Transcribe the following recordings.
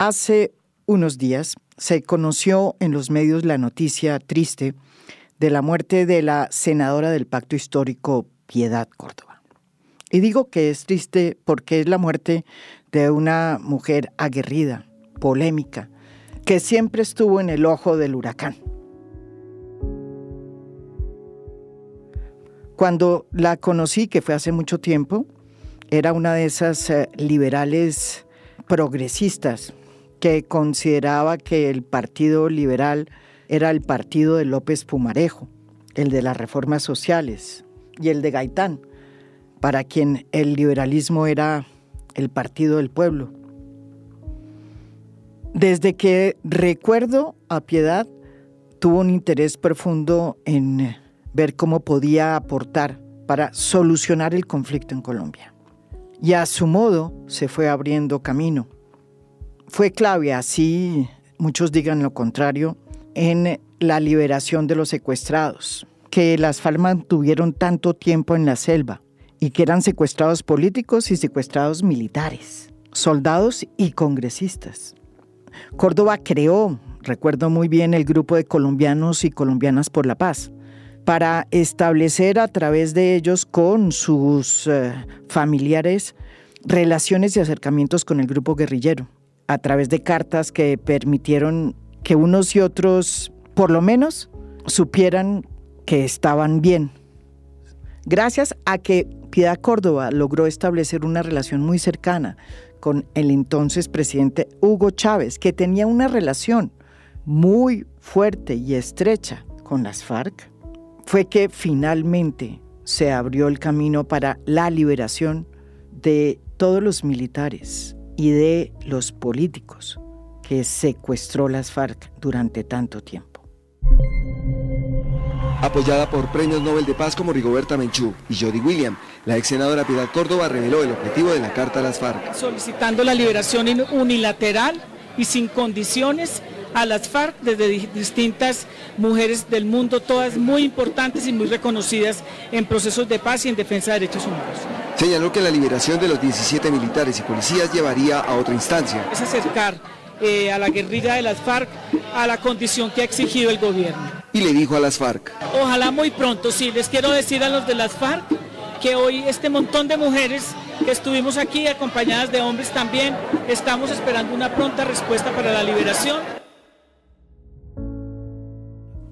Hace unos días se conoció en los medios la noticia triste de la muerte de la senadora del Pacto Histórico, Piedad Córdoba. Y digo que es triste porque es la muerte de una mujer aguerrida, polémica, que siempre estuvo en el ojo del huracán. Cuando la conocí, que fue hace mucho tiempo, era una de esas eh, liberales progresistas que consideraba que el Partido Liberal era el partido de López Pumarejo, el de las reformas sociales, y el de Gaitán, para quien el liberalismo era el partido del pueblo. Desde que recuerdo a Piedad, tuvo un interés profundo en ver cómo podía aportar para solucionar el conflicto en Colombia. Y a su modo se fue abriendo camino fue clave, así muchos digan lo contrario, en la liberación de los secuestrados, que las FARC mantuvieron tanto tiempo en la selva y que eran secuestrados políticos y secuestrados militares, soldados y congresistas. Córdoba creó, recuerdo muy bien, el grupo de colombianos y colombianas por la paz, para establecer a través de ellos con sus eh, familiares relaciones y acercamientos con el grupo guerrillero a través de cartas que permitieron que unos y otros, por lo menos, supieran que estaban bien. Gracias a que Piedad Córdoba logró establecer una relación muy cercana con el entonces presidente Hugo Chávez, que tenía una relación muy fuerte y estrecha con las FARC, fue que finalmente se abrió el camino para la liberación de todos los militares y de los políticos que secuestró las FARC durante tanto tiempo. Apoyada por premios Nobel de Paz como Rigoberta Menchú y Jody William, la ex senadora Piedad Córdoba reveló el objetivo de la carta a las FARC. Solicitando la liberación unilateral y sin condiciones a las FARC desde distintas mujeres del mundo, todas muy importantes y muy reconocidas en procesos de paz y en defensa de derechos humanos. Señaló que la liberación de los 17 militares y policías llevaría a otra instancia. Es acercar eh, a la guerrilla de las FARC a la condición que ha exigido el gobierno. Y le dijo a las FARC. Ojalá muy pronto, sí, les quiero decir a los de las FARC que hoy este montón de mujeres que estuvimos aquí acompañadas de hombres también, estamos esperando una pronta respuesta para la liberación.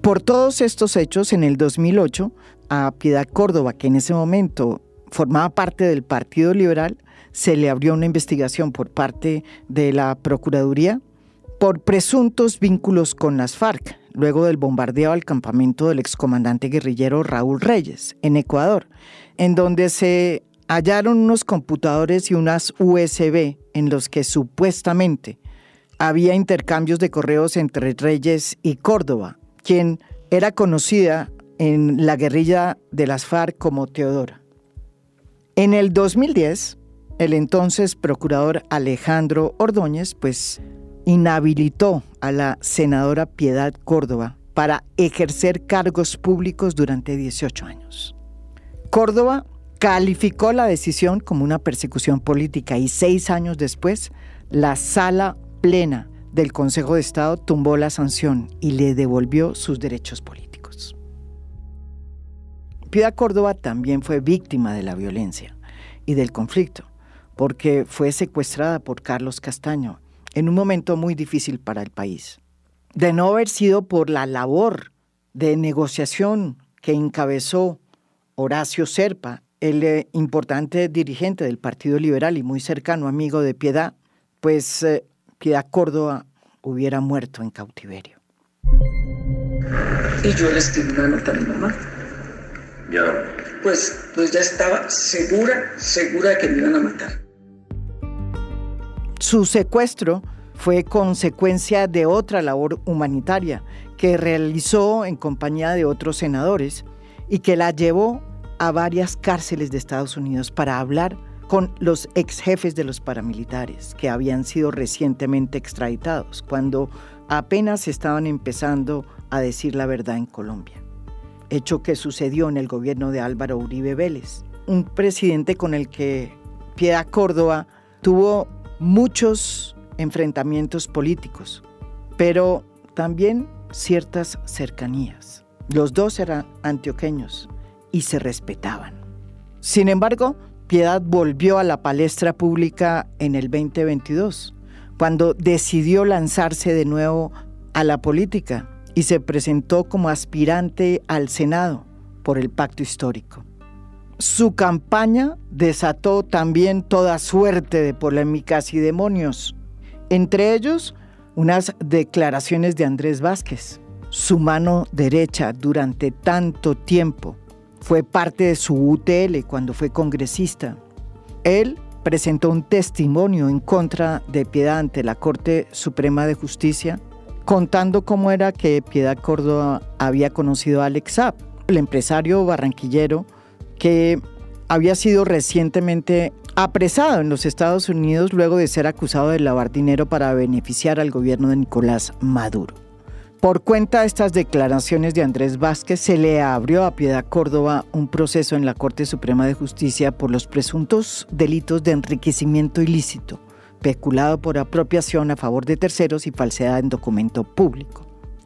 Por todos estos hechos, en el 2008, a Piedad Córdoba, que en ese momento formaba parte del Partido Liberal, se le abrió una investigación por parte de la Procuraduría por presuntos vínculos con las FARC, luego del bombardeo al campamento del excomandante guerrillero Raúl Reyes, en Ecuador, en donde se hallaron unos computadores y unas USB en los que supuestamente había intercambios de correos entre Reyes y Córdoba, quien era conocida en la guerrilla de las FARC como Teodora. En el 2010, el entonces procurador Alejandro Ordóñez, pues, inhabilitó a la senadora Piedad Córdoba para ejercer cargos públicos durante 18 años. Córdoba calificó la decisión como una persecución política y seis años después, la sala plena del Consejo de Estado tumbó la sanción y le devolvió sus derechos políticos. Piedad Córdoba también fue víctima de la violencia y del conflicto, porque fue secuestrada por Carlos Castaño en un momento muy difícil para el país. De no haber sido por la labor de negociación que encabezó Horacio Serpa, el eh, importante dirigente del Partido Liberal y muy cercano amigo de Piedad, pues eh, Piedad Córdoba hubiera muerto en cautiverio. Y yo le escribí una nota a mi mamá. Ya. Pues, pues ya estaba segura, segura de que me iban a matar. Su secuestro fue consecuencia de otra labor humanitaria que realizó en compañía de otros senadores y que la llevó a varias cárceles de Estados Unidos para hablar con los ex jefes de los paramilitares que habían sido recientemente extraditados, cuando apenas estaban empezando a decir la verdad en Colombia. Hecho que sucedió en el gobierno de Álvaro Uribe Vélez, un presidente con el que Piedad Córdoba tuvo muchos enfrentamientos políticos, pero también ciertas cercanías. Los dos eran antioqueños y se respetaban. Sin embargo, Piedad volvió a la palestra pública en el 2022, cuando decidió lanzarse de nuevo a la política y se presentó como aspirante al Senado por el pacto histórico. Su campaña desató también toda suerte de polémicas y demonios, entre ellos unas declaraciones de Andrés Vázquez, su mano derecha durante tanto tiempo. Fue parte de su UTL cuando fue congresista. Él presentó un testimonio en contra de Piedad ante la Corte Suprema de Justicia, contando cómo era que Piedad Córdoba había conocido a Alex Zapp, el empresario barranquillero que había sido recientemente apresado en los Estados Unidos luego de ser acusado de lavar dinero para beneficiar al gobierno de Nicolás Maduro. Por cuenta de estas declaraciones de Andrés Vázquez, se le abrió a Piedad Córdoba un proceso en la Corte Suprema de Justicia por los presuntos delitos de enriquecimiento ilícito, peculado por apropiación a favor de terceros y falsedad en documento público.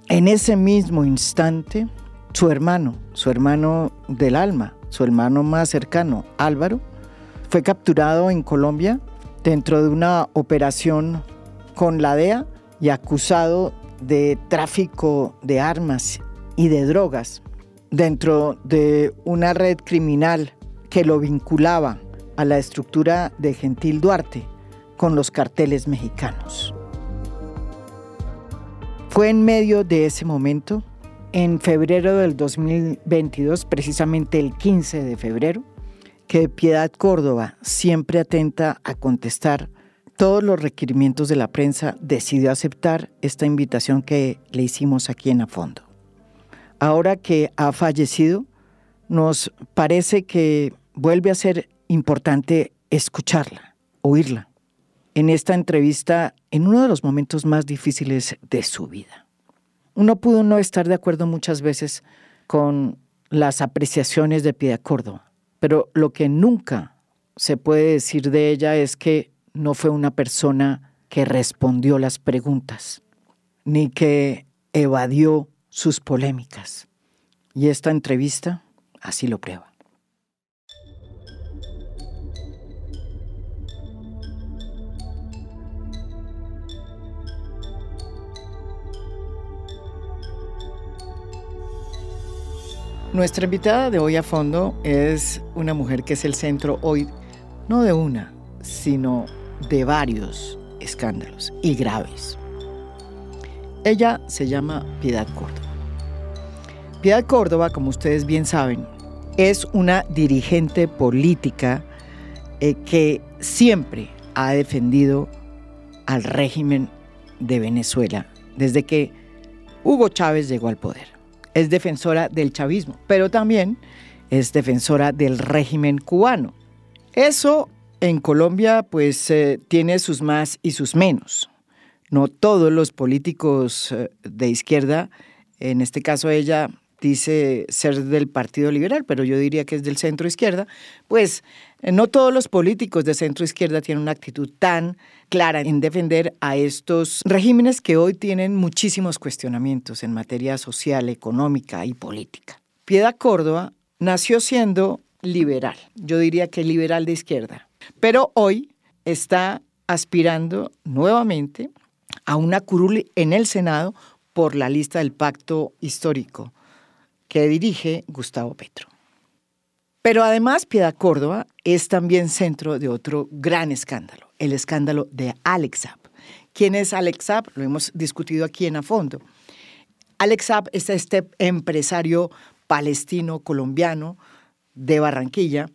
En ese mismo instante, su hermano, su hermano del alma, su hermano más cercano, Álvaro, fue capturado en Colombia dentro de una operación con la DEA y acusado de tráfico de armas y de drogas dentro de una red criminal que lo vinculaba a la estructura de Gentil Duarte con los carteles mexicanos. Fue en medio de ese momento en febrero del 2022, precisamente el 15 de febrero, que Piedad Córdoba, siempre atenta a contestar todos los requerimientos de la prensa, decidió aceptar esta invitación que le hicimos aquí en A Fondo. Ahora que ha fallecido, nos parece que vuelve a ser importante escucharla, oírla, en esta entrevista en uno de los momentos más difíciles de su vida. Uno pudo no estar de acuerdo muchas veces con las apreciaciones de Piedad Córdoba, pero lo que nunca se puede decir de ella es que no fue una persona que respondió las preguntas, ni que evadió sus polémicas. Y esta entrevista así lo prueba. Nuestra invitada de hoy a fondo es una mujer que es el centro hoy, no de una, sino de varios escándalos y graves. Ella se llama Piedad Córdoba. Piedad Córdoba, como ustedes bien saben, es una dirigente política eh, que siempre ha defendido al régimen de Venezuela desde que Hugo Chávez llegó al poder es defensora del chavismo, pero también es defensora del régimen cubano. Eso en Colombia pues eh, tiene sus más y sus menos. No todos los políticos eh, de izquierda, en este caso ella dice ser del Partido Liberal, pero yo diría que es del centro izquierda, pues eh, no todos los políticos de centro izquierda tienen una actitud tan clara en defender a estos regímenes que hoy tienen muchísimos cuestionamientos en materia social, económica y política. Piedad Córdoba nació siendo liberal, yo diría que liberal de izquierda, pero hoy está aspirando nuevamente a una curul en el Senado por la lista del pacto histórico que dirige Gustavo Petro. Pero además Piedad Córdoba es también centro de otro gran escándalo, el escándalo de Alex ¿Quién es Alex Lo hemos discutido aquí en a fondo. Alex es este empresario palestino colombiano de Barranquilla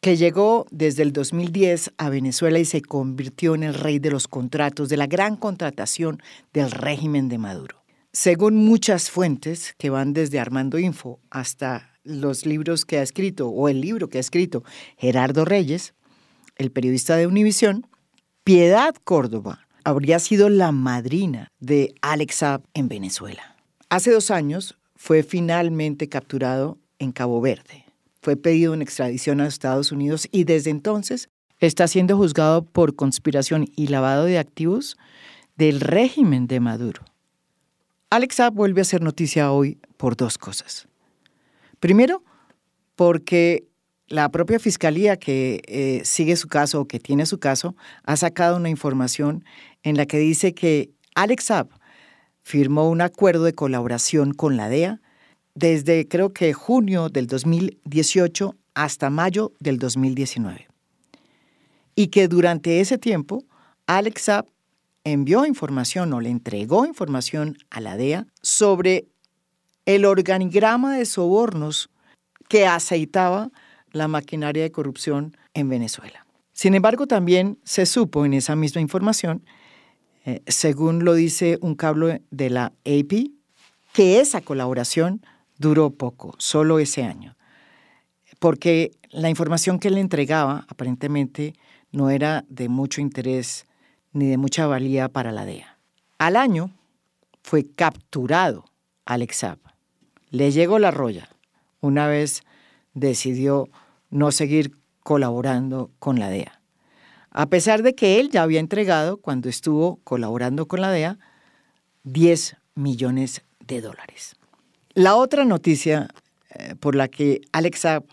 que llegó desde el 2010 a Venezuela y se convirtió en el rey de los contratos, de la gran contratación del régimen de Maduro. Según muchas fuentes que van desde Armando Info hasta los libros que ha escrito o el libro que ha escrito Gerardo Reyes, el periodista de Univisión, Piedad Córdoba habría sido la madrina de Alex Saab en Venezuela. Hace dos años fue finalmente capturado en Cabo Verde. Fue pedido en extradición a Estados Unidos y desde entonces está siendo juzgado por conspiración y lavado de activos del régimen de Maduro. Alex Saab vuelve a ser noticia hoy por dos cosas. Primero, porque la propia fiscalía que eh, sigue su caso o que tiene su caso ha sacado una información en la que dice que Alex Saab firmó un acuerdo de colaboración con la DEA desde creo que junio del 2018 hasta mayo del 2019. Y que durante ese tiempo Alex Saab envió información o le entregó información a la DEA sobre el organigrama de sobornos que aceitaba la maquinaria de corrupción en Venezuela. Sin embargo, también se supo en esa misma información, eh, según lo dice un cable de la AP, que esa colaboración duró poco, solo ese año, porque la información que le entregaba aparentemente no era de mucho interés ni de mucha valía para la DEA. Al año fue capturado Alex Saab. Le llegó la roya una vez decidió no seguir colaborando con la DEA. A pesar de que él ya había entregado, cuando estuvo colaborando con la DEA, 10 millones de dólares. La otra noticia eh, por la que Alex Saab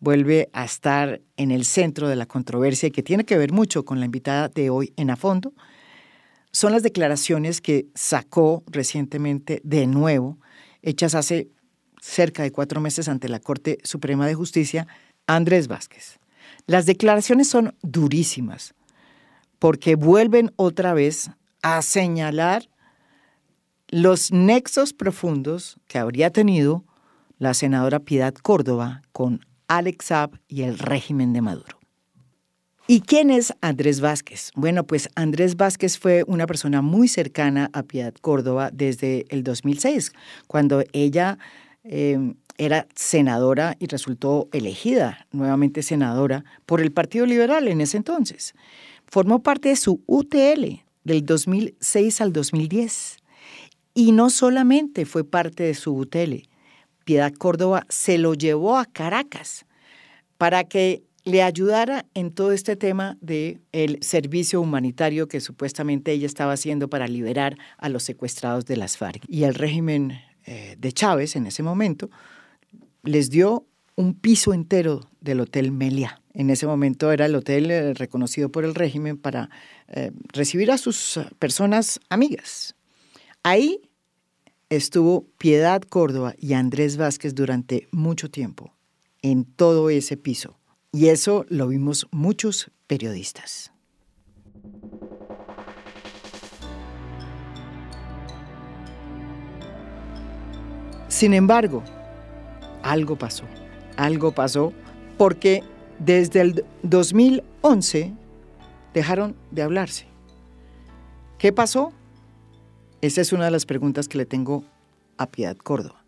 vuelve a estar en el centro de la controversia y que tiene que ver mucho con la invitada de hoy en A Fondo, son las declaraciones que sacó recientemente de nuevo, hechas hace cerca de cuatro meses ante la Corte Suprema de Justicia, Andrés Vázquez. Las declaraciones son durísimas porque vuelven otra vez a señalar los nexos profundos que habría tenido la senadora Piedad Córdoba con Alex Saab y el régimen de Maduro. ¿Y quién es Andrés Vázquez? Bueno, pues Andrés Vázquez fue una persona muy cercana a Piedad Córdoba desde el 2006, cuando ella eh, era senadora y resultó elegida nuevamente senadora por el Partido Liberal en ese entonces. Formó parte de su UTL del 2006 al 2010. Y no solamente fue parte de su UTL, Piedad Córdoba se lo llevó a Caracas para que le ayudara en todo este tema del el servicio humanitario que supuestamente ella estaba haciendo para liberar a los secuestrados de las FARC. Y el régimen eh, de Chávez en ese momento les dio un piso entero del Hotel Melia. En ese momento era el hotel eh, reconocido por el régimen para eh, recibir a sus personas amigas. Ahí estuvo Piedad Córdoba y Andrés Vázquez durante mucho tiempo, en todo ese piso. Y eso lo vimos muchos periodistas. Sin embargo, algo pasó, algo pasó, porque desde el 2011 dejaron de hablarse. ¿Qué pasó? Esa es una de las preguntas que le tengo a Piedad Córdoba.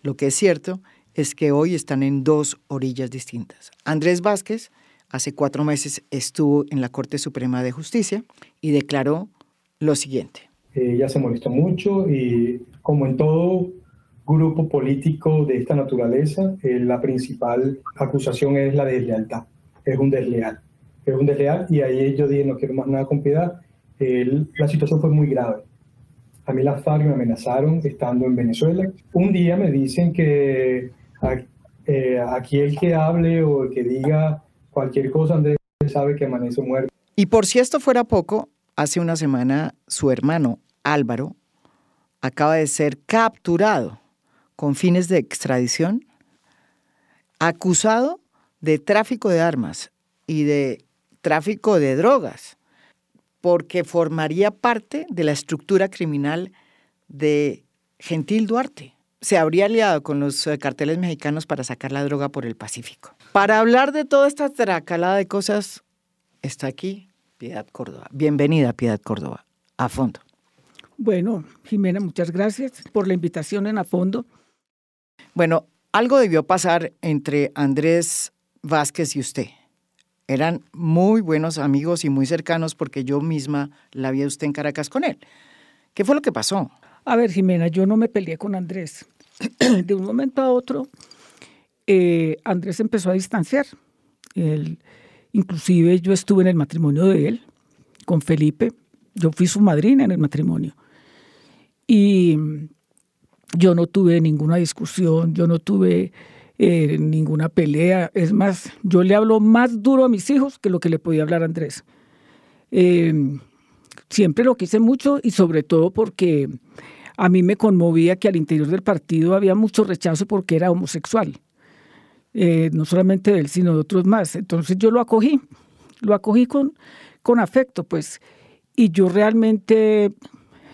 Lo que es cierto es que hoy están en dos orillas distintas. Andrés Vázquez hace cuatro meses estuvo en la Corte Suprema de Justicia y declaró lo siguiente. Ella se molestó mucho y como en todo grupo político de esta naturaleza, eh, la principal acusación es la deslealtad. Es un desleal. Es un desleal y ahí yo dije, no quiero más nada con piedad. la situación fue muy grave. A mí las FARC me amenazaron estando en Venezuela. Un día me dicen que eh, aquí el que hable o el que diga cualquier cosa, Andrés sabe que amanece muerto. Y por si esto fuera poco, hace una semana su hermano Álvaro acaba de ser capturado con fines de extradición, acusado de tráfico de armas y de tráfico de drogas, porque formaría parte de la estructura criminal de Gentil Duarte. Se habría aliado con los eh, carteles mexicanos para sacar la droga por el Pacífico. Para hablar de toda esta tracalada de cosas, está aquí Piedad Córdoba. Bienvenida, Piedad Córdoba, a fondo. Bueno, Jimena, muchas gracias por la invitación en A Fondo. Bueno, algo debió pasar entre Andrés Vázquez y usted. Eran muy buenos amigos y muy cercanos porque yo misma la vi a usted en Caracas con él. ¿Qué fue lo que pasó? A ver, Jimena, yo no me peleé con Andrés. De un momento a otro, eh, Andrés empezó a distanciar. Inclusive yo estuve en el matrimonio de él, con Felipe. Yo fui su madrina en el matrimonio. Y yo no tuve ninguna discusión, yo no tuve eh, ninguna pelea. Es más, yo le hablo más duro a mis hijos que lo que le podía hablar Andrés. Eh, siempre lo quise mucho y sobre todo porque a mí me conmovía que al interior del partido había mucho rechazo porque era homosexual. Eh, no solamente de él, sino de otros más. Entonces yo lo acogí, lo acogí con, con afecto, pues. Y yo realmente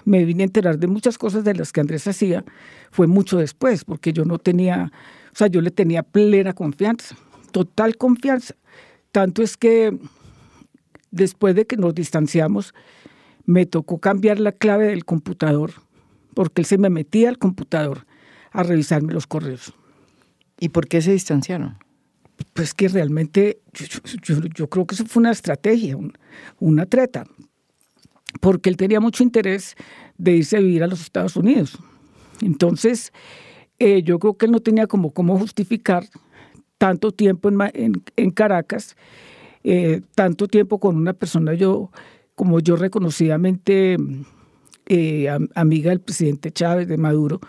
me vine a enterar de muchas cosas de las que Andrés hacía, fue mucho después, porque yo no tenía, o sea, yo le tenía plena confianza, total confianza. Tanto es que después de que nos distanciamos, me tocó cambiar la clave del computador, porque él se me metía al computador a revisarme los correos. ¿Y por qué se distanciaron? Pues que realmente yo, creo que eso fue una estrategia, una treta, porque él tenía mucho interés de irse a vivir a los Estados Unidos. Entonces, eh, yo creo que él no tenía como cómo justificar tanto tiempo en, Caracas, eh, tanto tiempo con una persona yo como yo reconocidamente eh, amiga del presidente Chávez, de Maduro,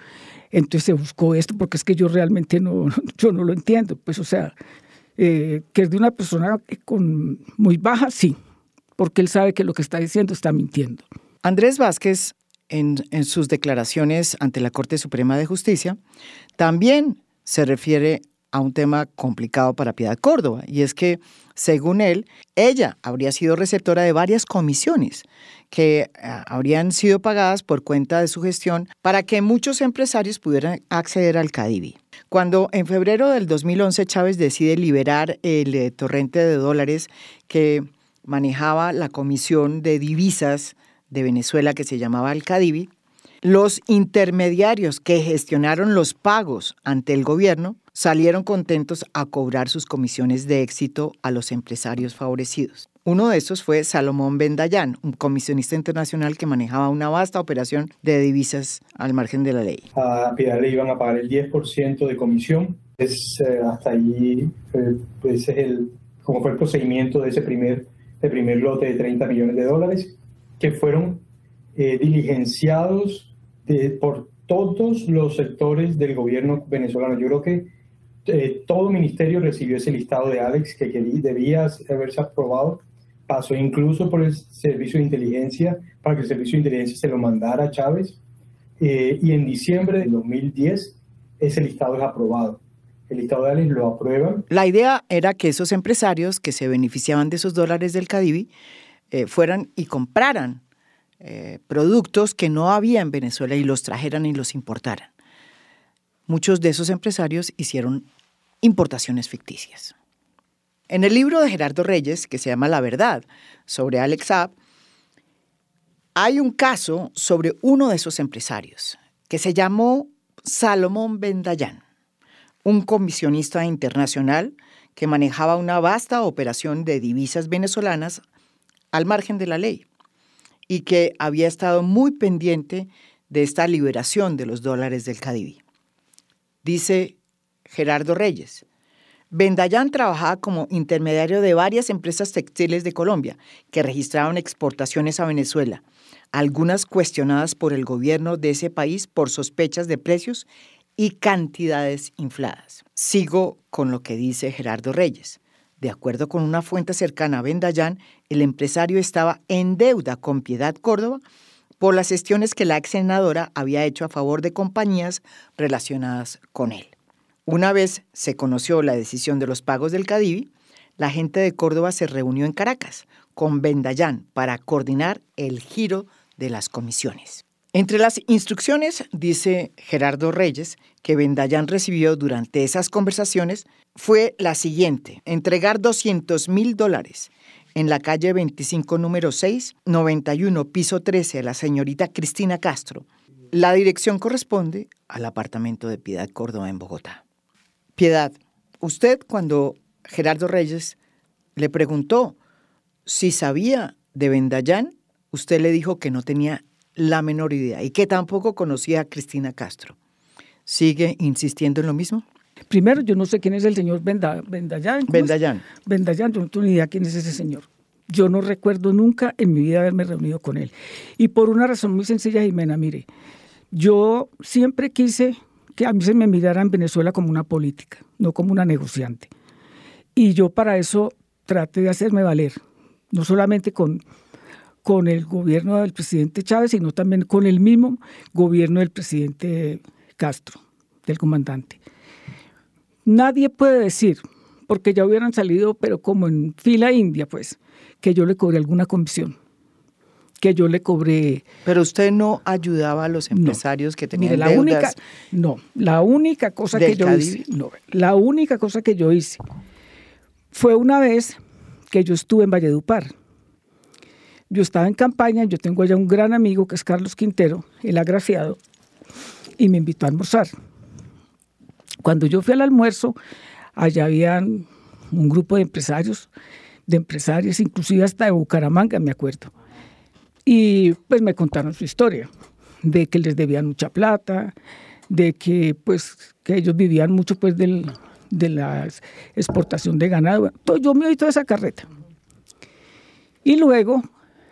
entonces se buscó esto, porque es que yo realmente no, yo no lo entiendo, pues o sea, que es de una persona con muy baja, sí, porque él sabe que lo que está diciendo está mintiendo. Andrés Vázquez, en, sus declaraciones ante la Corte Suprema de Justicia, también se refiere a un tema complicado para Piedad Córdoba, y es que, según él, ella habría sido receptora de varias comisiones que eh, habrían sido pagadas por cuenta de su gestión para que muchos empresarios pudieran acceder al CADIVI. Cuando en febrero del 2011 Chávez decide liberar el eh, torrente de dólares que manejaba la Comisión de Divisas de Venezuela que se llamaba el CADIVI, los intermediarios que gestionaron los pagos ante el gobierno salieron contentos a cobrar sus comisiones de éxito a los empresarios favorecidos. Uno de estos fue Salomón Bendayán, un comisionista internacional que manejaba una vasta operación de divisas al margen de la ley. A Piedad le iban a pagar el 10% de comisión. Es, eh, hasta allí, eh, pues es el, como fue el procedimiento de ese primer, de primer lote de 30 millones de dólares, que fueron eh, diligenciados por todos los sectores del gobierno venezolano. Yo creo que eh, todo ministerio recibió ese listado de Alex que debía haberse aprobado. Pasó incluso por el servicio de inteligencia para que el servicio de inteligencia se lo mandara a Chávez. Eh, y en diciembre de 2010 ese listado es aprobado. El listado de Alex lo aprueban. La idea era que esos empresarios que se beneficiaban de esos dólares del Cadivi eh, fueran y compraran eh, productos que no había en Venezuela y los trajeran y los importaran. Muchos de esos empresarios hicieron importaciones ficticias. En el libro de Gerardo Reyes, que se llama La Verdad, sobre Alex Saab, hay un caso sobre uno de esos empresarios, que se llamó Salomón Bendayán, un comisionista internacional que manejaba una vasta operación de divisas venezolanas al margen de la ley y que había estado muy pendiente de esta liberación de los dólares del Cadivi. Dice Gerardo Reyes, Bendayán trabajaba como intermediario de varias empresas textiles de Colombia que registraban exportaciones a Venezuela, algunas cuestionadas por el gobierno de ese país por sospechas de precios y cantidades infladas. Sigo con lo que dice Gerardo Reyes. De acuerdo con una fuente cercana a Bendayán, el empresario estaba en deuda con Piedad Córdoba por las gestiones que la ex senadora había hecho a favor de compañías relacionadas con él. Una vez se conoció la decisión de los pagos del Cadivi, la gente de Córdoba se reunió en Caracas con Bendayán para coordinar el giro de las comisiones. Entre las instrucciones, dice Gerardo Reyes, que Bendayán recibió durante esas conversaciones fue la siguiente, entregar 200 mil dólares en la calle 25, número 6, 91, piso 13, a la señorita Cristina Castro. La dirección corresponde al apartamento de Piedad Córdoba en Bogotá. Piedad, usted cuando Gerardo Reyes le preguntó si sabía de Bendayán, usted le dijo que no tenía la menor idea y que tampoco conocía a Cristina Castro. ¿Sigue insistiendo en lo mismo? Primero, yo no sé quién es el señor Benda, Bendayán. Bendayán. Bendayán, yo no tengo ni idea quién es ese señor. Yo no recuerdo nunca en mi vida haberme reunido con él. Y por una razón muy sencilla, Jimena, mire, yo siempre quise que a mí se me mirara en Venezuela como una política, no como una negociante. Y yo para eso traté de hacerme valer, no solamente con, con el gobierno del presidente Chávez, sino también con el mismo gobierno del presidente Castro, del comandante. Nadie puede decir, porque ya hubieran salido, pero como en fila india, pues, que yo le cobré alguna comisión que yo le cobré. Pero usted no ayudaba a los empresarios que tenían la única, no, la única cosa que yo hice, no, la única cosa que yo hice fue una vez que yo estuve en Valledupar. Yo estaba en campaña, yo tengo allá un gran amigo que es Carlos Quintero, el agraciado, y me invitó a almorzar. Cuando yo fui al almuerzo, allá habían un grupo de empresarios, de empresarios, inclusive hasta de Bucaramanga, me acuerdo y pues me contaron su historia, de que les debían mucha plata, de que pues que ellos vivían mucho pues del, de la exportación de ganado. Yo me oí toda esa carreta. Y luego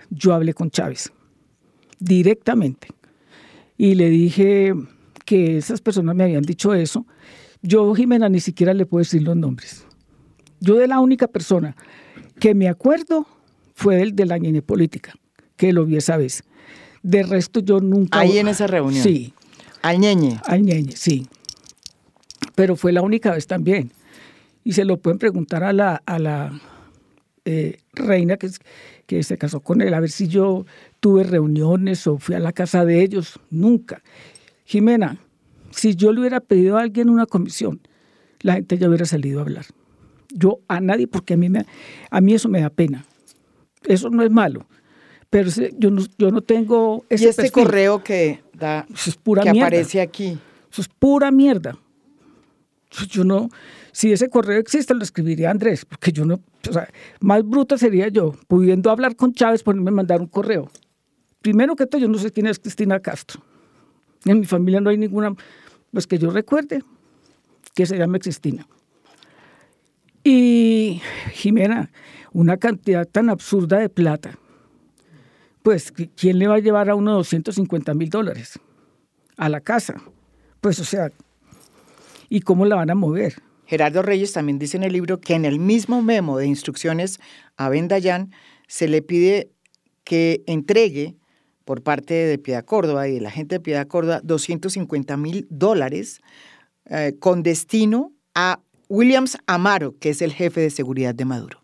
yo hablé con Chávez directamente y le dije que esas personas me habían dicho eso. Yo, Jimena, ni siquiera le puedo decir los nombres. Yo de la única persona que me acuerdo fue el de la ñeñe política que lo vi esa vez. De resto yo nunca... Ahí en esa reunión. Sí. Al ñeñe. Al ñeñe, sí. Pero fue la única vez también. Y se lo pueden preguntar a la, a la eh, reina que, que se casó con él, a ver si yo tuve reuniones o fui a la casa de ellos. Nunca. Jimena, si yo le hubiera pedido a alguien una comisión, la gente ya hubiera salido a hablar. Yo a nadie, porque a mí, me, a mí eso me da pena. Eso no es malo pero yo no, yo no tengo ese Y este correo que da, es pura que aparece aquí. Eso es pura mierda. Yo no, si ese correo existe, lo escribiría Andrés, porque yo no, o sea, más bruta sería yo, pudiendo hablar con Chávez, ponerme a mandar un correo. Primero que todo, yo no sé quién es Cristina Castro. En mi familia no hay ninguna, pues que yo recuerde, que se llame Cristina. Y Jimena, una cantidad tan absurda de plata pues ¿quién le va a llevar a uno 250 mil dólares a la casa? Pues o sea, ¿y cómo la van a mover? Gerardo Reyes también dice en el libro que en el mismo memo de instrucciones a Ben Dayan se le pide que entregue por parte de Piedad Córdoba y de la gente de Piedad Córdoba 250 mil dólares eh, con destino a Williams Amaro, que es el jefe de seguridad de Maduro.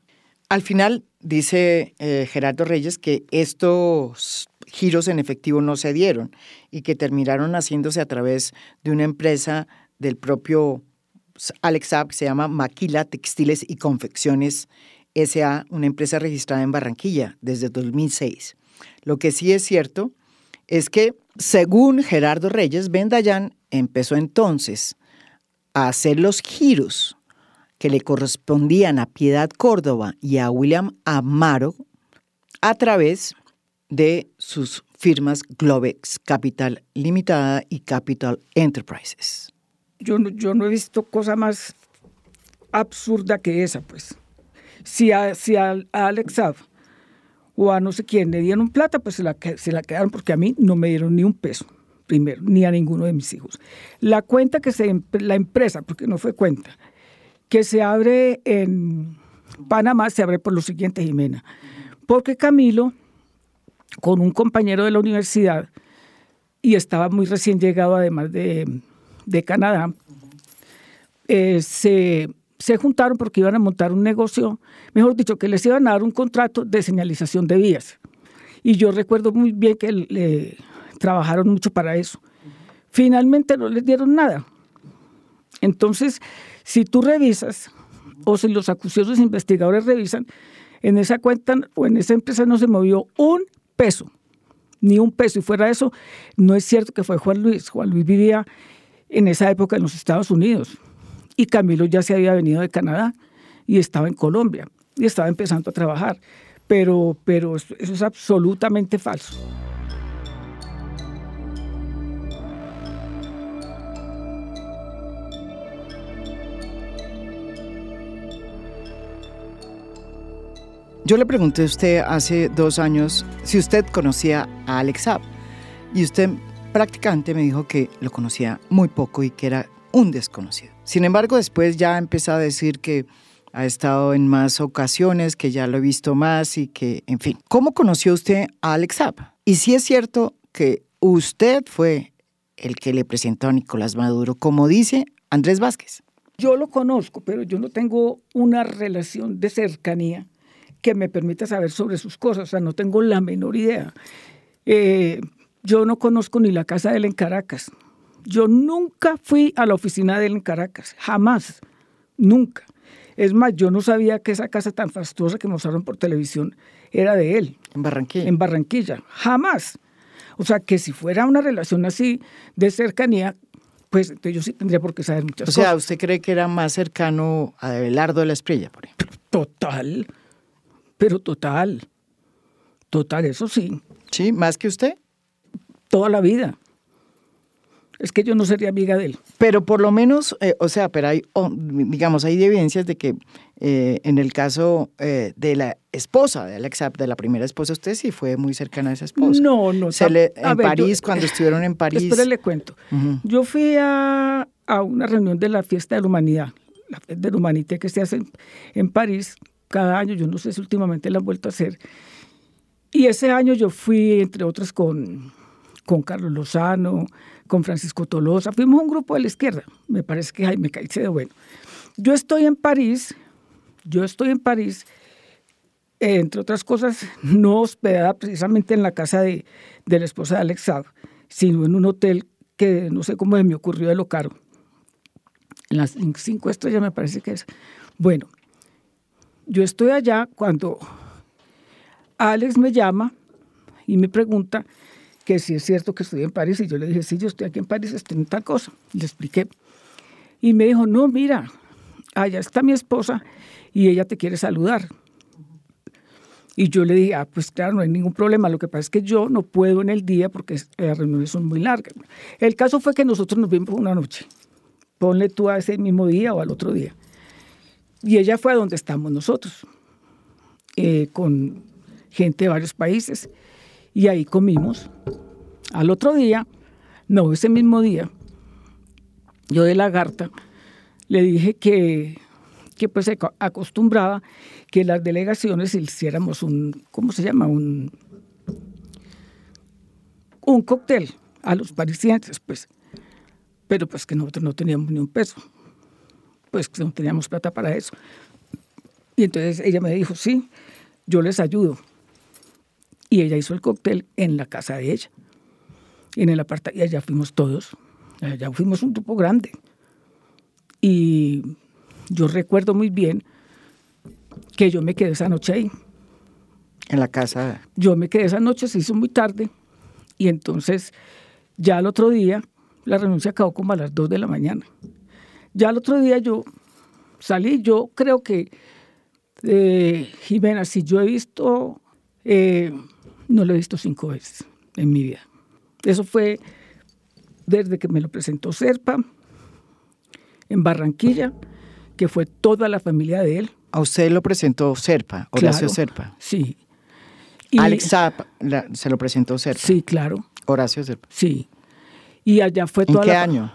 Al final dice eh, Gerardo Reyes que estos giros en efectivo no se dieron y que terminaron haciéndose a través de una empresa del propio Alex Saab que se llama Maquila Textiles y Confecciones SA, una empresa registrada en Barranquilla desde 2006. Lo que sí es cierto es que, según Gerardo Reyes, Ben Dayan empezó entonces a hacer los giros que le correspondían a Piedad Córdoba y a William Amaro a través de sus firmas Globex Capital Limitada y Capital Enterprises. Yo no, yo no he visto cosa más absurda que esa, pues. Si a, si Alex o a no sé quién le dieron plata, pues se la, se la quedaron porque a mí no me dieron ni un peso, primero, ni a ninguno de mis hijos. La cuenta que se, la empresa, porque no fue cuenta, que se abre en Panamá, se abre por lo siguiente, Jimena, porque Camilo, con un compañero de la universidad, y estaba muy recién llegado además de, Canadá, eh, se, juntaron porque iban a montar un negocio, mejor dicho, que les iban a dar un contrato de señalización de vías. Y yo recuerdo muy bien que le, trabajaron mucho para eso. Finalmente no les dieron nada. Entonces, si tú revisas, o si los acusados investigadores revisan, en esa cuenta o en esa empresa no se movió un peso, ni un peso. Y fuera de eso, no es cierto que fue Juan Luis. Juan Luis vivía en esa época en los Estados Unidos y Camilo ya se había venido de Canadá y estaba en Colombia y estaba empezando a trabajar. Pero, pero eso es absolutamente falso. Yo le pregunté a usted hace dos años si usted conocía a Alex Saab y usted prácticamente me dijo que lo conocía muy poco y que era un desconocido. Sin embargo, después ya empezó a decir que ha estado en más ocasiones, que ya lo he visto más y que, en fin. ¿Cómo conoció usted a Alex Saab? Y si es cierto que usted fue el que le presentó a Nicolás Maduro, como dice Andrés Vázquez. Yo lo conozco, pero yo no tengo una relación de cercanía que me permita saber sobre sus cosas, o sea, no tengo la menor idea. Eh, yo no conozco ni la casa de él en Caracas. Yo nunca fui a la oficina de él en Caracas, jamás, nunca. Es más, yo no sabía que esa casa tan fastuosa que mostraron por televisión era de él. En Barranquilla. En Barranquilla, jamás. O sea, que si fuera una relación así de cercanía, pues yo sí tendría por qué saber muchas cosas. O sea, ¿usted cree que era más cercano a Abelardo de la Esprilla, por ejemplo? Total, pero total, total, eso sí. ¿Sí? ¿Más que usted? Toda la vida es que yo no sería amiga de él. Pero por lo menos, eh, o sea, pero hay, digamos, hay evidencias de que eh, en el caso eh, de la esposa de Alex de la primera esposa, usted sí fue muy cercana a esa esposa. No, no. Se le, en París, cuando estuvieron en París. Espera, le cuento. Yo fui a, a, una reunión de la Fiesta de la Humanidad, la Fiesta de la Humanité que se hace en, en París cada año, yo no sé si últimamente la han vuelto a hacer. Y ese año yo fui, entre otros, con, con Carlos Lozano, con Francisco Tolosa, fuimos un grupo de la izquierda, me parece que Jaime Caicedo, bueno. Yo estoy en París, yo estoy en París, entre otras cosas, no hospedada precisamente en la casa de, la esposa de Alex sino en un hotel que no sé cómo me ocurrió de lo caro. En las cinco estrellas me parece que es. Bueno, yo estoy allá cuando Alex me llama y me pregunta que si es cierto que estoy en París. Y yo le dije, sí, yo estoy aquí en París, estoy en tal cosa. Le expliqué. Y me dijo, no, mira, allá está mi esposa y ella te quiere saludar. Y yo le dije, ah, pues claro, no hay ningún problema. Lo que pasa es que yo no puedo en el día porque las reuniones son muy largas. El caso fue que nosotros nos vimos una noche. Ponle tú a ese mismo día o al otro día. Y ella fue a donde estamos nosotros, eh, con gente de varios países y ahí comimos. Al otro día, no, ese mismo día, yo de lagarta le dije que, que pues acostumbraba que las delegaciones hiciéramos un, ¿cómo se llama? Un, un cóctel a los parisienses, pues. Pero pues que nosotros no teníamos ni un peso. Pues que no teníamos plata para eso. Y entonces ella me dijo, sí, yo les ayudo. Y ella hizo el cóctel en la casa de ella. En el apartamento, y allá fuimos todos. Allá fuimos un grupo grande. Y yo recuerdo muy bien que yo me quedé esa noche ahí. En la casa. Yo me quedé esa noche, se hizo muy tarde. Y entonces, ya al otro día, la renuncia acabó como a las 2 de la mañana. Ya al otro día yo salí, yo creo que, eh, Jimena, si yo he visto eh, no lo he visto cinco veces en mi vida. Eso fue desde que me lo presentó Serpa en Barranquilla, que fue toda la familia de él. ¿A usted lo presentó Serpa, Horacio Serpa? Sí. Alex Zapp se lo presentó Serpa. Sí, claro. Horacio Serpa. Sí. Y allá fue toda ¿En qué año?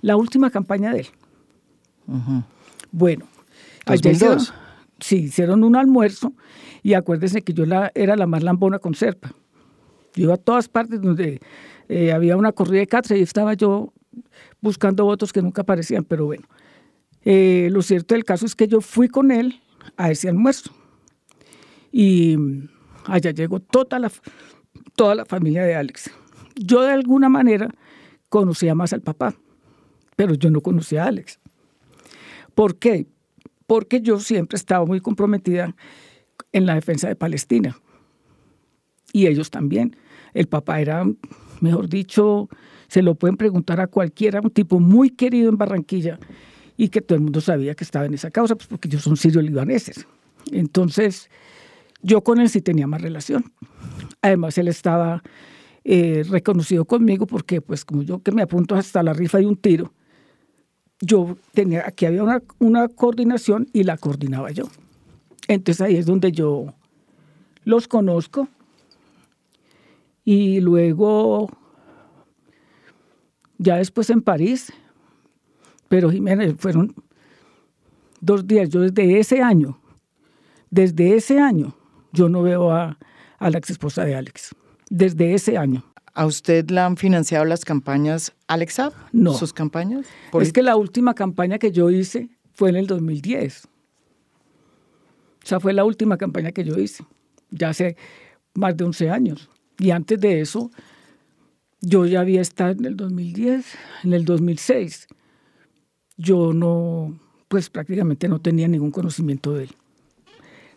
La última campaña de él. Bueno. Allá sí, hicieron un almuerzo y acuérdense que yo la, era la más lambona con Serpa. Yo iba a todas partes donde eh, había una corrida de catre y estaba yo buscando votos que nunca aparecían, pero bueno. Eh, lo cierto del caso es que yo fui con él a ese almuerzo y allá llegó toda la, toda la familia de Alex. Yo de alguna manera conocía más al papá, pero yo no conocía a Alex. ¿Por qué? Porque yo siempre estaba muy comprometida en la defensa de Palestina. Y ellos también. El papá era, mejor dicho, se lo pueden preguntar a cualquiera, un tipo muy querido en Barranquilla y que todo el mundo sabía que estaba en esa causa, pues porque ellos son sirio-libaneses. Entonces, yo con él sí tenía más relación. Además, él estaba eh, reconocido conmigo porque, pues, como yo que me apunto hasta la rifa de un tiro, yo tenía, aquí había una, una coordinación y la coordinaba yo. Entonces ahí es donde yo los conozco y luego ya después en París, pero Jiménez fueron dos días, yo desde ese año, desde ese año, yo no veo a, a la ex esposa de Alex, desde ese año. ¿A usted la han financiado las campañas Alex No. ¿Sus campañas? Es que la última campaña que yo hice fue en el 2010. O sea, fue la última campaña que yo hice, ya hace más de 11 años. Y antes de eso, yo ya había estado en el 2010, en el 2006. Yo no, pues prácticamente no tenía ningún conocimiento de él.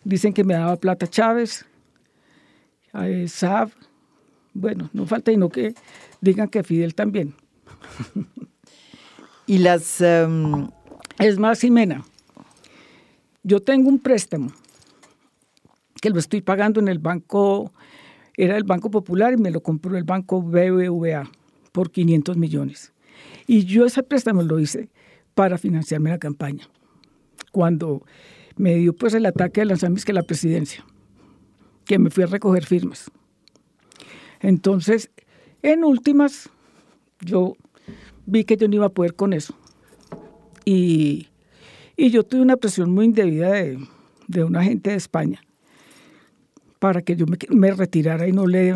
Dicen que me daba plata Chávez, a Saab, bueno, no falta sino que digan que Fidel también. y las... Em, es más, Jimena, yo tengo un préstamo que lo estoy pagando en el banco, era el Banco Popular y me lo compró el banco BBVA por 500 millones. Y yo ese préstamo lo hice para financiarme la campaña. Cuando me dio pues el ataque de lanzamientos que la presidencia, que me fui a recoger firmas. Entonces, en últimas, yo vi que yo no iba a poder con eso. Y, yo tuve una presión muy indebida de, de un agente de España para que yo me, retirara y no le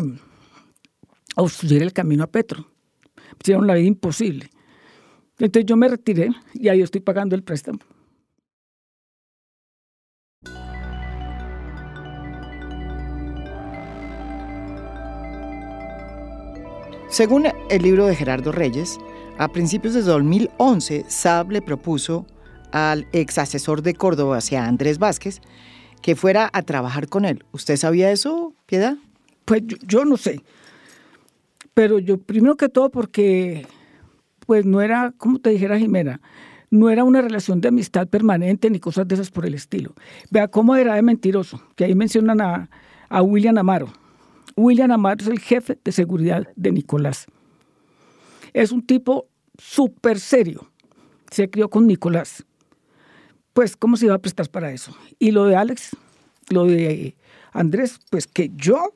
obstruyera el camino a Petro. Me hicieron la vida imposible. Entonces yo me retiré y ahí estoy pagando el préstamo. Según el libro de Gerardo Reyes, a principios de 2011, Saab le propuso al ex asesor de Córdoba, hacia Andrés Vázquez, que fuera a trabajar con él. ¿Usted sabía eso, Piedad? Pues yo, no sé. Pero yo, primero que todo, porque pues no era, como te dijera Jimena, no era una relación de amistad permanente ni cosas de esas por el estilo. Vea cómo era de mentiroso, que ahí mencionan a, a William Amaro. William Amaro es el jefe de seguridad de Nicolás. Es un tipo súper serio. Se crió con Nicolás. Pues, ¿cómo se iba a prestar para eso? Y lo de Alex, lo de Andrés, pues que yo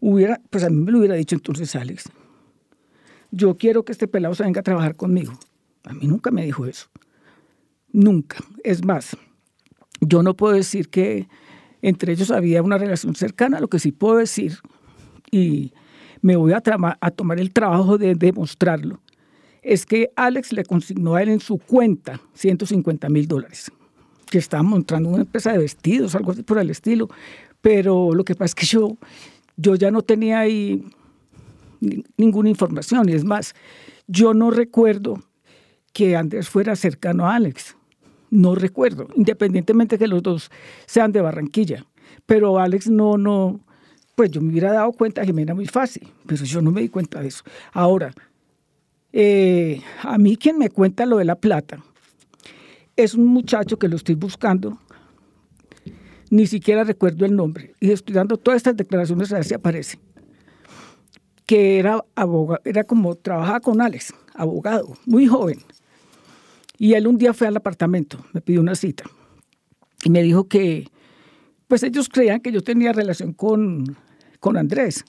hubiera, pues a mí me lo hubiera dicho entonces Alex. Yo quiero que este pelado se venga a trabajar conmigo. A mí nunca me dijo eso. Nunca. Es más, yo no puedo decir que entre ellos había una relación cercana, lo que sí puedo decir, y me voy a, tomar el trabajo de demostrarlo, es que Alex le consignó a él en su cuenta 150 mil dólares, que estaba montando una empresa de vestidos, algo así por el estilo. Pero lo que pasa es que yo, yo ya no tenía ahí ninguna información. Y es más, yo no recuerdo que Andrés fuera cercano a Alex no recuerdo, independientemente que los dos sean de Barranquilla. Pero Alex no, no, pues yo me hubiera dado cuenta, Jimena, muy fácil, pero yo no me di cuenta de eso. Ahora, eh, a mí quien me cuenta lo de la plata es un muchacho que lo estoy buscando, ni siquiera recuerdo el nombre, y estoy dando todas estas declaraciones a ver si aparece, que era abogado, era como trabajaba con Alex, abogado, muy joven, y él un día fue al apartamento, me pidió una cita y me dijo que, pues ellos creían que yo tenía relación con, con Andrés.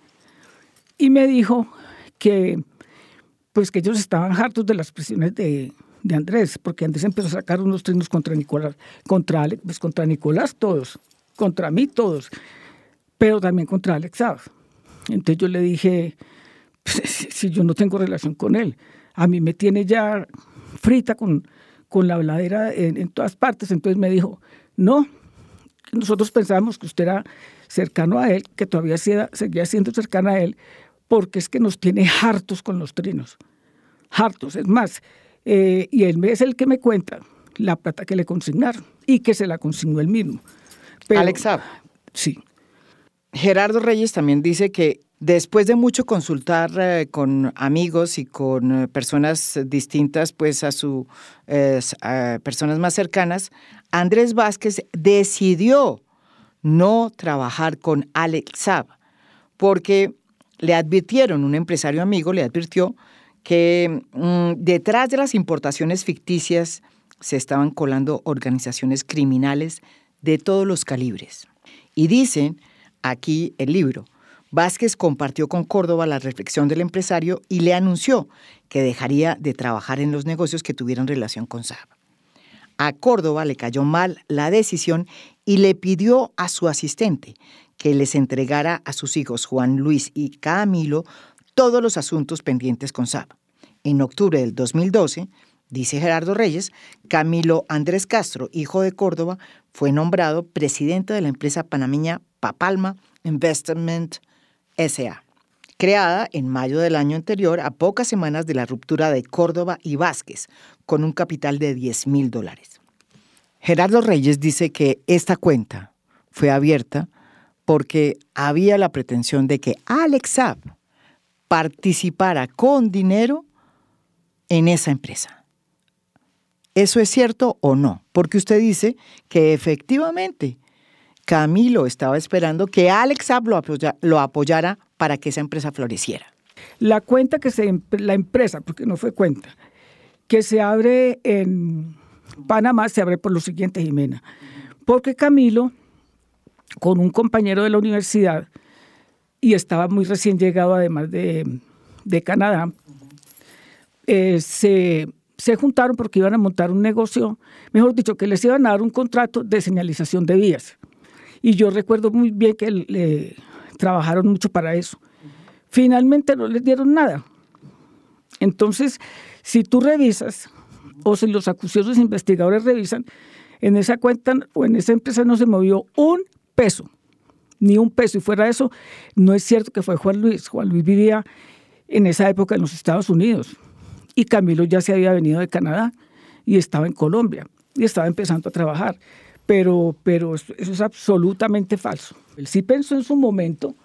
Y me dijo que, pues que ellos estaban hartos de las presiones de, de Andrés, porque Andrés empezó a sacar unos trinos contra Nicolás, contra Alex, pues contra Nicolás todos, contra mí todos, pero también contra Alex Entonces yo le dije, pues, si yo no tengo relación con él, a mí me tiene ya frita con, con la bladera en, todas partes. Entonces me dijo, no, nosotros pensábamos que usted era cercano a él, que todavía seguía siendo cercano a él, porque es que nos tiene hartos con los trinos. Hartos, es más. Eh, y él es el que me cuenta la plata que le consignaron y que se la consignó él mismo. Pero, Alexa. Sí. Gerardo Reyes también dice que Después de mucho consultar eh, con amigos y con eh, personas distintas, pues a sus personas más cercanas, Andrés Vázquez decidió no trabajar con Alex Saab, porque le advirtieron, un empresario amigo le advirtió que mm, detrás de las importaciones ficticias se estaban colando organizaciones criminales de todos los calibres. Y dicen aquí el libro, Vázquez compartió con Córdoba la reflexión del empresario y le anunció que dejaría de trabajar en los negocios que tuvieran relación con Saab. A Córdoba le cayó mal la decisión y le pidió a su asistente que les entregara a sus hijos Juan Luis y Camilo todos los asuntos pendientes con Saab. En octubre del 2012, dice Gerardo Reyes, Camilo Andrés Castro, hijo de Córdoba, fue nombrado presidente de la empresa panameña Papalma Investment SA, creada en mayo del año anterior a pocas semanas de la ruptura de Córdoba y Vázquez, con un capital de 10 mil dólares. Gerardo Reyes dice que esta cuenta fue abierta porque había la pretensión de que Alex participara con dinero en esa empresa. ¿Eso es cierto o no? Porque usted dice que efectivamente Camilo estaba esperando que Alex lo, apoyara para que esa empresa floreciera. La cuenta que se, la empresa, porque no fue cuenta, que se abre en Panamá, se abre por lo siguiente, Jimena. Porque Camilo, con un compañero de la universidad, y estaba muy recién llegado además de, de Canadá, eh, se, se, juntaron porque iban a montar un negocio, mejor dicho, que les iban a dar un contrato de señalización de vías. Y yo recuerdo muy bien que le, trabajaron mucho para eso. Finalmente no les dieron nada. Entonces, si tú revisas, o si los acusados investigadores revisan, en esa cuenta o en esa empresa no se movió un peso ni un peso. Y fuera de eso, no es cierto que fue Juan Luis. Juan Luis vivía en esa época en los Estados Unidos y Camilo ya se había venido de Canadá y estaba en Colombia y estaba empezando a trabajar. Pero, pero eso, es absolutamente falso. Él sí pensó en su momento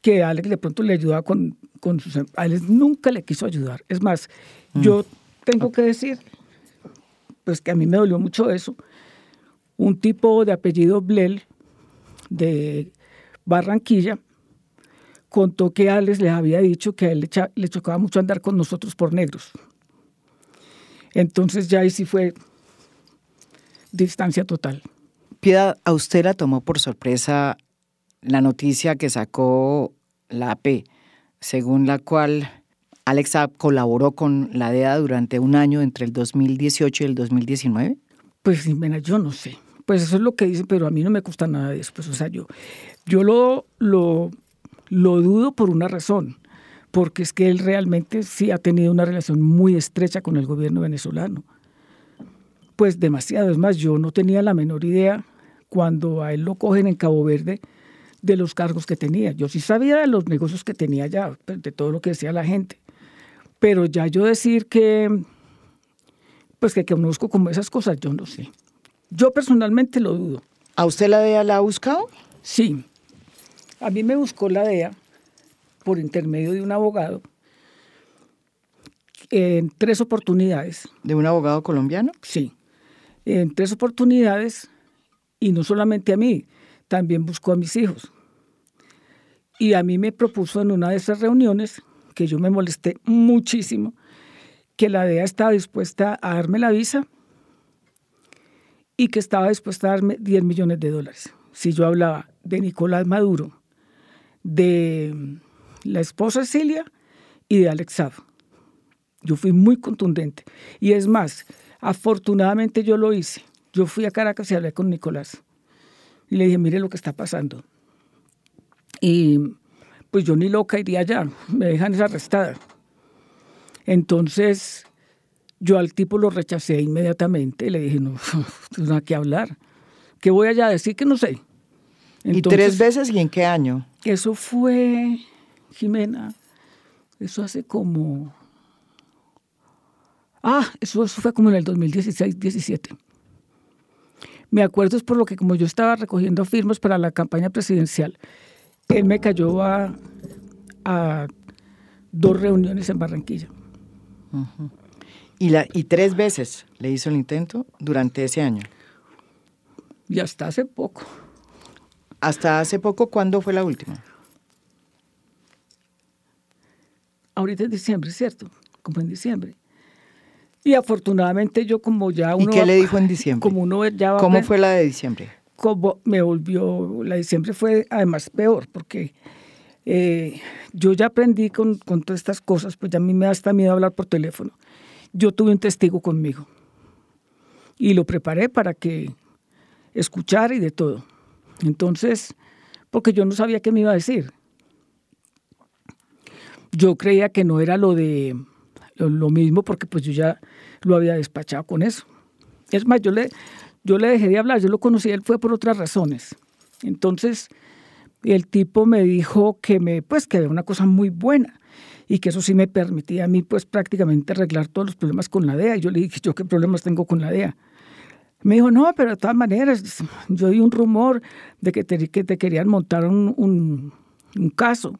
que Alex de pronto le ayudaba con, con sus... Alex nunca le quiso ayudar. Es más, mm. yo tengo que decir, pues que a mí me dolió mucho eso. Un tipo de apellido Blel, de Barranquilla, contó que Alex les había dicho que a él le, chocaba mucho andar con nosotros por negros. Entonces ya ahí sí fue distancia total. Piedad, ¿a usted la tomó por sorpresa la noticia que sacó la AP, según la cual Alex colaboró con la DEA durante un año entre el 2018 y el 2019? Pues, yo no sé. Pues eso es lo que dicen, pero a mí no me gusta nada de eso. Pues, o sea, yo, yo lo, lo, lo dudo por una razón, porque es que él realmente sí ha tenido una relación muy estrecha con el gobierno venezolano. Pues demasiado. Es más, yo no tenía la menor idea cuando a él lo cogen en Cabo Verde de los cargos que tenía. Yo sí sabía de los negocios que tenía ya, pues, de todo lo que decía la gente. Pero ya yo decir que, pues que conozco como esas cosas, yo no sé. Yo personalmente lo dudo. ¿A usted la DEA la ha buscado? Sí. A mí me buscó la DEA por intermedio de un abogado en tres oportunidades. ¿De un abogado colombiano? Sí. En tres oportunidades, y no solamente a mí, también buscó a mis hijos. Y a mí me propuso en una de esas reuniones, que yo me molesté muchísimo, que la DEA estaba dispuesta a darme la visa y que estaba dispuesta a darme 10 millones de dólares. Si yo hablaba de Nicolás Maduro, de la esposa Celia y de Alex Yo fui muy contundente. Y es más, afortunadamente yo lo hice. Yo fui a Caracas y hablé con Nicolás. Y le dije, mire lo que está pasando. Y pues yo ni loca iría allá, me dejan arrestada. Entonces, yo al tipo lo rechacé inmediatamente. Le dije, no, no nada que hablar. ¿Qué voy allá a decir que no sé? ¿Y tres veces y en qué año? Eso fue, Jimena, eso hace como... Ah, eso, fue como en el 2016-17. Me acuerdo es por lo que como yo estaba recogiendo firmas para la campaña presidencial, él me cayó a, dos reuniones en Barranquilla. ¿Y, la, ¿Y tres veces le hizo el intento durante ese año? Y hasta hace poco. ¿Hasta hace poco cuándo fue la última? Ahorita en diciembre, ¿cierto? Como en diciembre. Y afortunadamente yo como ya uno... ¿Y qué le dijo en diciembre? Como uno ya ¿Cómo fue la de diciembre? como me volvió, la diciembre fue además peor, porque eh, yo ya aprendí con, con, todas estas cosas, pues ya a mí me da hasta miedo hablar por teléfono. Yo tuve un testigo conmigo y lo preparé para que escuchara y de todo. Entonces, porque yo no sabía qué me iba a decir. Yo creía que no era lo de lo, mismo porque pues yo ya lo había despachado con eso. Es más, yo le, yo le dejé de hablar, yo lo conocí, él fue por otras razones. Entonces, el tipo me dijo que me, pues que era una cosa muy buena y que eso sí me permitía a mí pues prácticamente arreglar todos los problemas con la DEA. Yo le dije, ¿yo qué problemas tengo con la DEA? Me dijo, no, pero de todas maneras, yo oí un rumor de que te, que te querían montar un, un, un caso.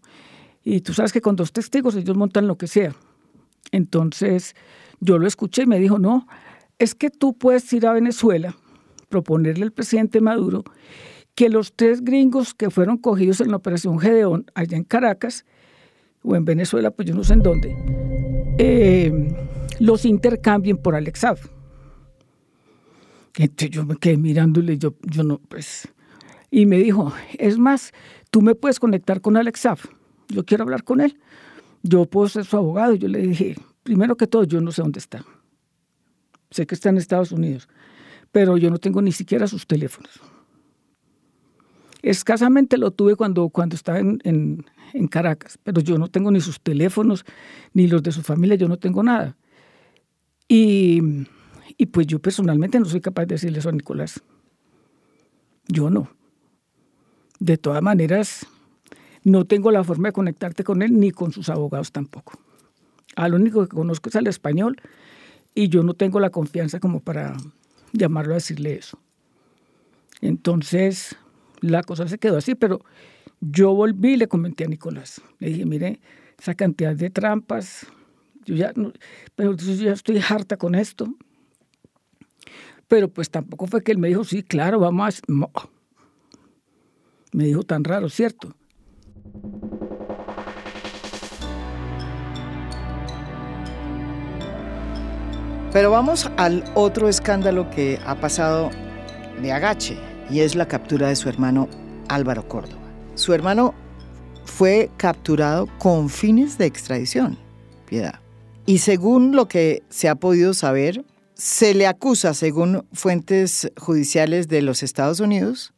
Y tú sabes que con dos testigos ellos montan lo que sea. Entonces yo lo escuché y me dijo, no, es que tú puedes ir a Venezuela, proponerle al presidente Maduro que los tres gringos que fueron cogidos en la operación Gedeón allá en Caracas o en Venezuela, pues yo no sé en dónde, eh, los intercambien por Alexaf. Entonces yo me quedé mirándole, yo, yo no, pues, y me dijo, es más, tú me puedes conectar con Alexaf, yo quiero hablar con él yo puedo ser su abogado. Yo le dije, primero que todo, yo no sé dónde está. Sé que está en Estados Unidos, pero yo no tengo ni siquiera sus teléfonos. Escasamente lo tuve cuando, cuando estaba en, en, Caracas, pero yo no tengo ni sus teléfonos, ni los de su familia, yo no tengo nada. Y, y pues yo personalmente no soy capaz de decirle eso a Nicolás. Yo no. De todas maneras, no tengo la forma de conectarte con él ni con sus abogados tampoco. A lo único que conozco es al español y yo no tengo la confianza como para llamarlo a decirle eso. Entonces, la cosa se quedó así, pero yo volví y le comenté a Nicolás. Le dije, mire, esa cantidad de trampas, yo ya, pero yo ya estoy harta con esto. Pero pues tampoco fue que él me dijo, sí, claro, vamos a... Me dijo tan raro, ¿cierto? Pero vamos al otro escándalo que ha pasado de agache y es la captura de su hermano Álvaro Córdoba. Su hermano fue capturado con fines de extradición, piedad. Y según lo que se ha podido saber, se le acusa, según fuentes judiciales de los Estados Unidos,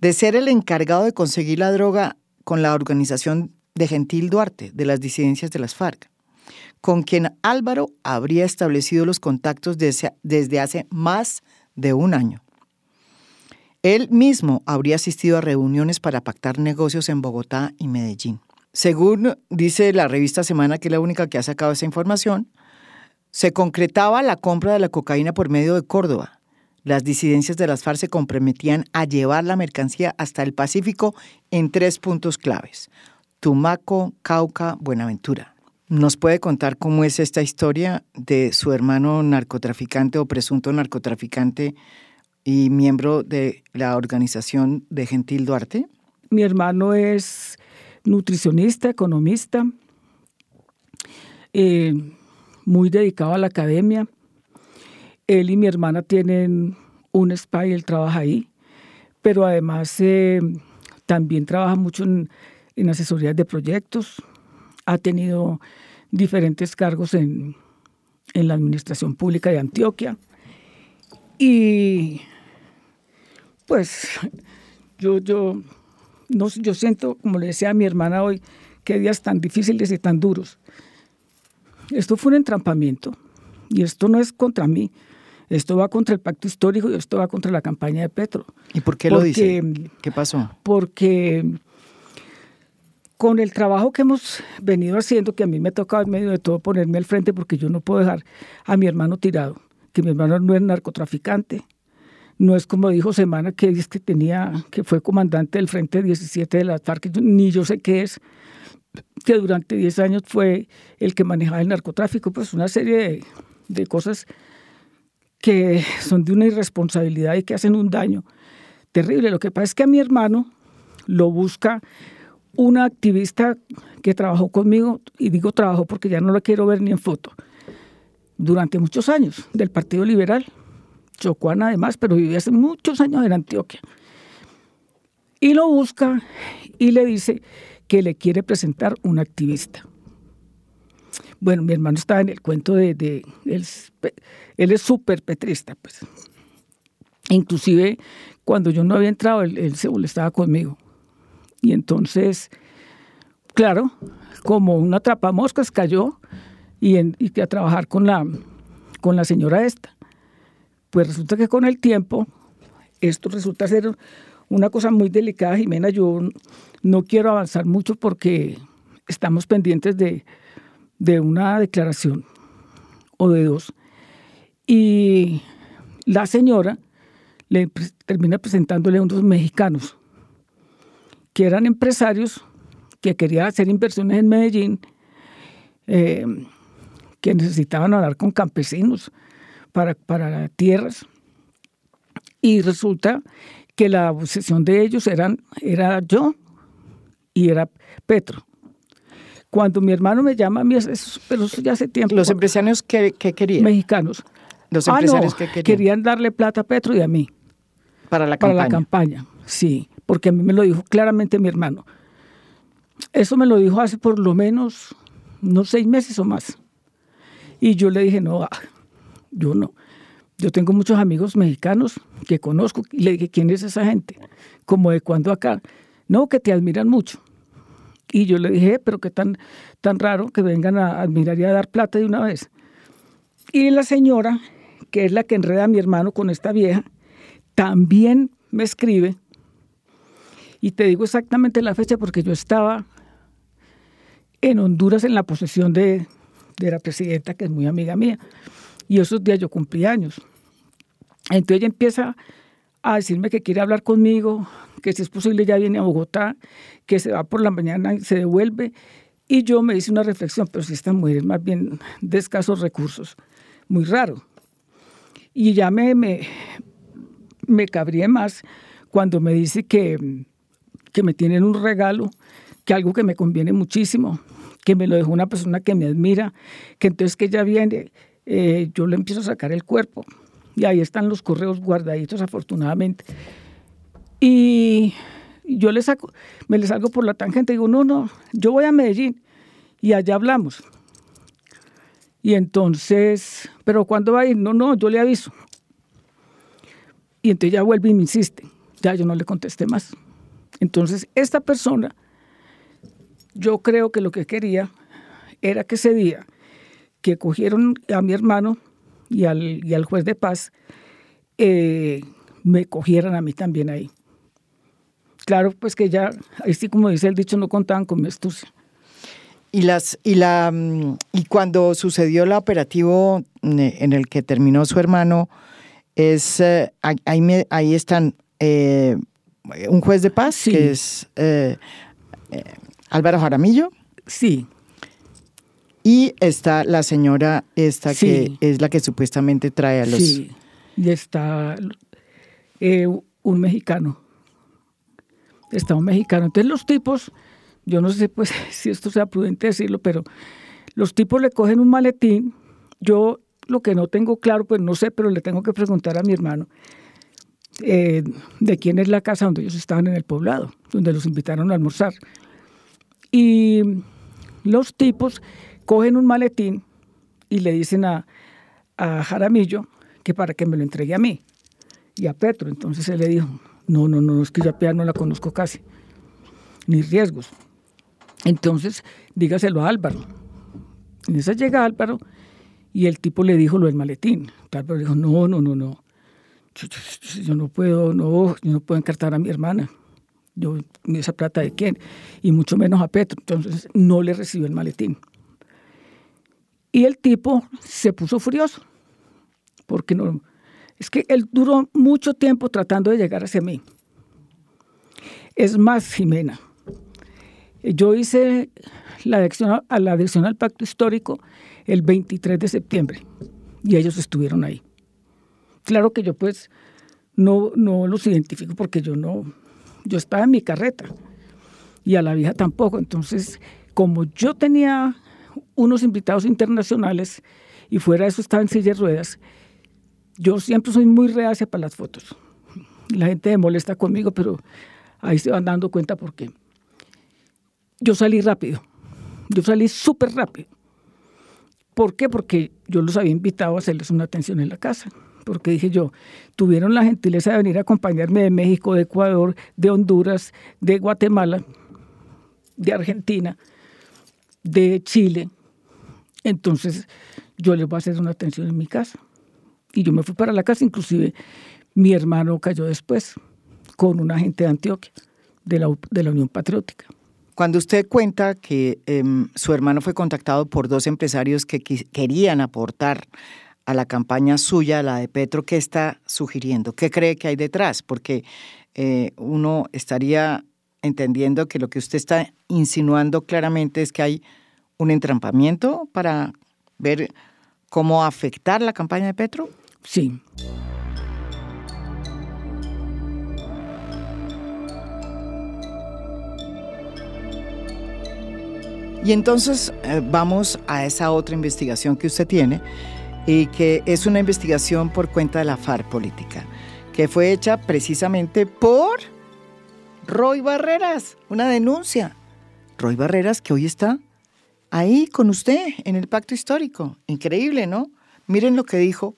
de ser el encargado de conseguir la droga con la organización de Gentil Duarte, de las disidencias de las FARC, con quien Álvaro habría establecido los contactos desde, hace más de un año. Él mismo habría asistido a reuniones para pactar negocios en Bogotá y Medellín. Según dice la revista Semana, que es la única que ha sacado esa información, se concretaba la compra de la cocaína por medio de Córdoba, las disidencias de las FARC se comprometían a llevar la mercancía hasta el Pacífico en tres puntos claves, Tumaco, Cauca, Buenaventura. ¿Nos puede contar cómo es esta historia de su hermano narcotraficante o presunto narcotraficante y miembro de la organización de Gentil Duarte? Mi hermano es nutricionista, economista, eh, muy dedicado a la academia él y mi hermana tienen un spa y él trabaja ahí, pero además eh, también trabaja mucho en, en asesorías de proyectos. Ha tenido diferentes cargos en, en la administración pública de Antioquia. Y pues yo, yo, no, yo siento, como le decía a mi hermana hoy, qué días tan difíciles y tan duros. Esto fue un entrampamiento y esto no es contra mí, esto va contra el pacto histórico y esto va contra la campaña de Petro. ¿Y por qué lo dice? ¿Qué pasó? Porque con el trabajo que hemos venido haciendo, que a mí me ha en medio de todo ponerme al frente porque yo no puedo dejar a mi hermano tirado, que mi hermano no es narcotraficante, no es como dijo Semana que es que tenía, que fue comandante del Frente 17 de la FARC, ni yo sé qué es, que durante 10 años fue el que manejaba el narcotráfico, pues una serie de, de cosas que son de una irresponsabilidad y que hacen un daño terrible. Lo que pasa es que a mi hermano lo busca una activista que trabajó conmigo, y digo trabajó porque ya no la quiero ver ni en foto, durante muchos años, del Partido Liberal, chocuana además, pero vivía hace muchos años en Antioquia. Y lo busca y le dice que le quiere presentar un activista. Bueno, mi hermano estaba en el cuento de, de él, él, es súper petrista, pues. Inclusive cuando yo no había entrado, él, él se molestaba conmigo. Y entonces, claro, como una moscas cayó y, en, y a trabajar con la, con la señora esta. Pues resulta que con el tiempo, esto resulta ser una cosa muy delicada, Jimena. Yo no quiero avanzar mucho porque estamos pendientes de, de una declaración o de dos. Y la señora le termina presentándole a unos mexicanos que eran empresarios que querían hacer inversiones en Medellín, eh, que necesitaban hablar con campesinos para, para tierras. Y resulta que la obsesión de ellos eran, era yo y era Petro. Cuando mi hermano me llama a mí, pero eso ya hace tiempo. ¿Los empresarios que, querían? Mexicanos. Los ah, empresarios que querían. Querían darle plata a Petro y a mí. Para la campaña. Para la campaña, sí. Porque a mí me lo dijo claramente mi hermano. Eso me lo dijo hace por lo menos unos seis meses o más. Y yo le dije, no, ah, yo no. Yo tengo muchos amigos mexicanos que conozco y le dije, ¿quién es esa gente? Como de cuando acá. No, que te admiran mucho. Y yo le dije, pero qué tan, tan raro que vengan a admirar y a dar plata de una vez. Y la señora, que es la que enreda a mi hermano con esta vieja, también me escribe. Y te digo exactamente la fecha porque yo estaba en Honduras en la posesión de, de la presidenta, que es muy amiga mía. Y esos días yo cumplí años. Entonces ella empieza a decirme que quiere hablar conmigo, que si es posible ya viene a Bogotá, que se va por la mañana y se devuelve. Y yo me hice una reflexión, pero si esta mujer es más bien de escasos recursos, muy raro. Y ya me, me, me más cuando me dice que, que me tienen un regalo, que algo que me conviene muchísimo, que me lo dejó una persona que me admira, que entonces que ella viene, eh, yo le empiezo a sacar el cuerpo. Y ahí están los correos guardaditos, afortunadamente. Y yo le saco, me le salgo por la tangente y digo, no, no, yo voy a Medellín y allá hablamos. Y entonces, pero ¿cuándo va a ir? No, no, yo le aviso. Y entonces ya vuelve y me insiste. Ya yo no le contesté más. Entonces, esta persona yo creo que lo que quería era que ese día que cogieron a mi hermano y al, y al juez de paz, eh, me cogieran a mí también ahí. Claro, pues que ya, ahí sí como dice el dicho, no contaban con mi astucia. Y, las, y, la, mm, y cuando sucedió el operativo en el que terminó su hermano, es eh, ahí, ahí están eh, un juez de paz, que es Álvaro Jaramillo. Sí. Y está la señora esta que es la que supuestamente trae a los... Sí, y está eh, un mexicano. Está un mexicano. Entonces los tipos, yo no sé pues si esto sea prudente decirlo, pero los tipos le cogen un maletín. Yo lo que no tengo claro, pues no sé, pero le tengo que preguntar a mi hermano eh, de quién es la casa donde ellos estaban en el poblado, donde los invitaron a almorzar. Y los tipos cogen un maletín y le dicen a, Jaramillo que para que me lo entregue a mí y a Petro. Entonces él le dijo, no, no, no, es que yo a no la conozco casi, ni riesgos. Entonces, dígaselo a Álvaro. En esa llega Álvaro y el tipo le dijo lo del maletín. Álvaro dijo, no, no, no, no. Yo, no puedo, no, yo no puedo encartar a mi hermana yo, esa plata de quién, y mucho menos a Petro. Entonces no le recibió el maletín. Y el tipo se puso furioso, porque no, es que él duró mucho tiempo tratando de llegar hacia mí. Es más, Jimena, yo hice la adhesión, a la adhesión al pacto histórico el 23 de septiembre y ellos estuvieron ahí. Claro que yo pues no, no los identifico porque yo no, yo estaba en mi carreta y a la vieja tampoco. Entonces, como yo tenía unos invitados internacionales y fuera de eso estaba en silla de ruedas, yo siempre soy muy reacia para las fotos. La gente me molesta conmigo, pero ahí se van dando cuenta por qué. Yo salí rápido, yo salí súper rápido. ¿Por qué? Porque yo los había invitado a hacerles una atención en la casa. Porque dije yo, tuvieron la gentileza de venir a acompañarme de México, de Ecuador, de Honduras, de Guatemala, de Argentina, de Chile. Entonces yo les voy a hacer una atención en mi casa. Y yo me fui para la casa, inclusive mi hermano cayó después con un agente de Antioquia, de la, Unión Patriótica. Cuando usted cuenta que em, su hermano fue contactado por dos empresarios que querían aportar a la campaña suya, la de Petro, ¿qué está sugiriendo? ¿Qué cree que hay detrás? Porque eh, uno estaría entendiendo que lo que usted está insinuando claramente es que hay un entrampamiento para ver cómo afectar la campaña de Petro. Sí. Y entonces eh, vamos a esa otra investigación que usted tiene y que es una investigación por cuenta de la FARC política, que fue hecha precisamente por Roy Barreras, una denuncia. Roy Barreras que hoy está ahí con usted en el pacto histórico. Increíble, ¿no? Miren lo que dijo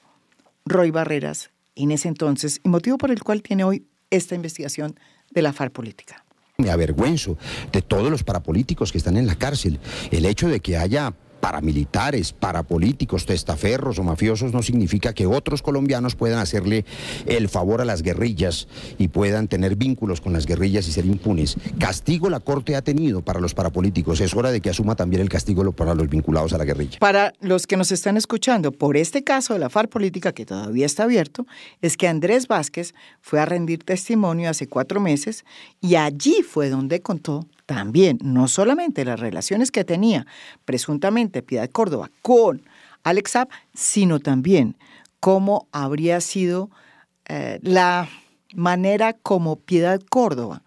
Roy Barreras en ese entonces y motivo por el cual tiene hoy esta investigación de la FARC política. Me avergüenzo de todos los parapolíticos que están en la cárcel. El hecho de que haya paramilitares, parapolíticos, testaferros o mafiosos no significa que otros colombianos puedan hacerle el favor a las guerrillas y puedan tener vínculos con las guerrillas y ser impunes. Castigo la Corte ha tenido para los parapolíticos. Es hora de que asuma también el castigo para los vinculados a la guerrilla. Para los que nos están escuchando, por este caso de la FARC política que todavía está abierto, es que Andrés Vázquez fue a rendir testimonio hace cuatro meses y allí fue donde contó también no solamente las relaciones que tenía presuntamente Piedad Córdoba con Alex sino también cómo habría sido eh, la manera como Piedad Córdoba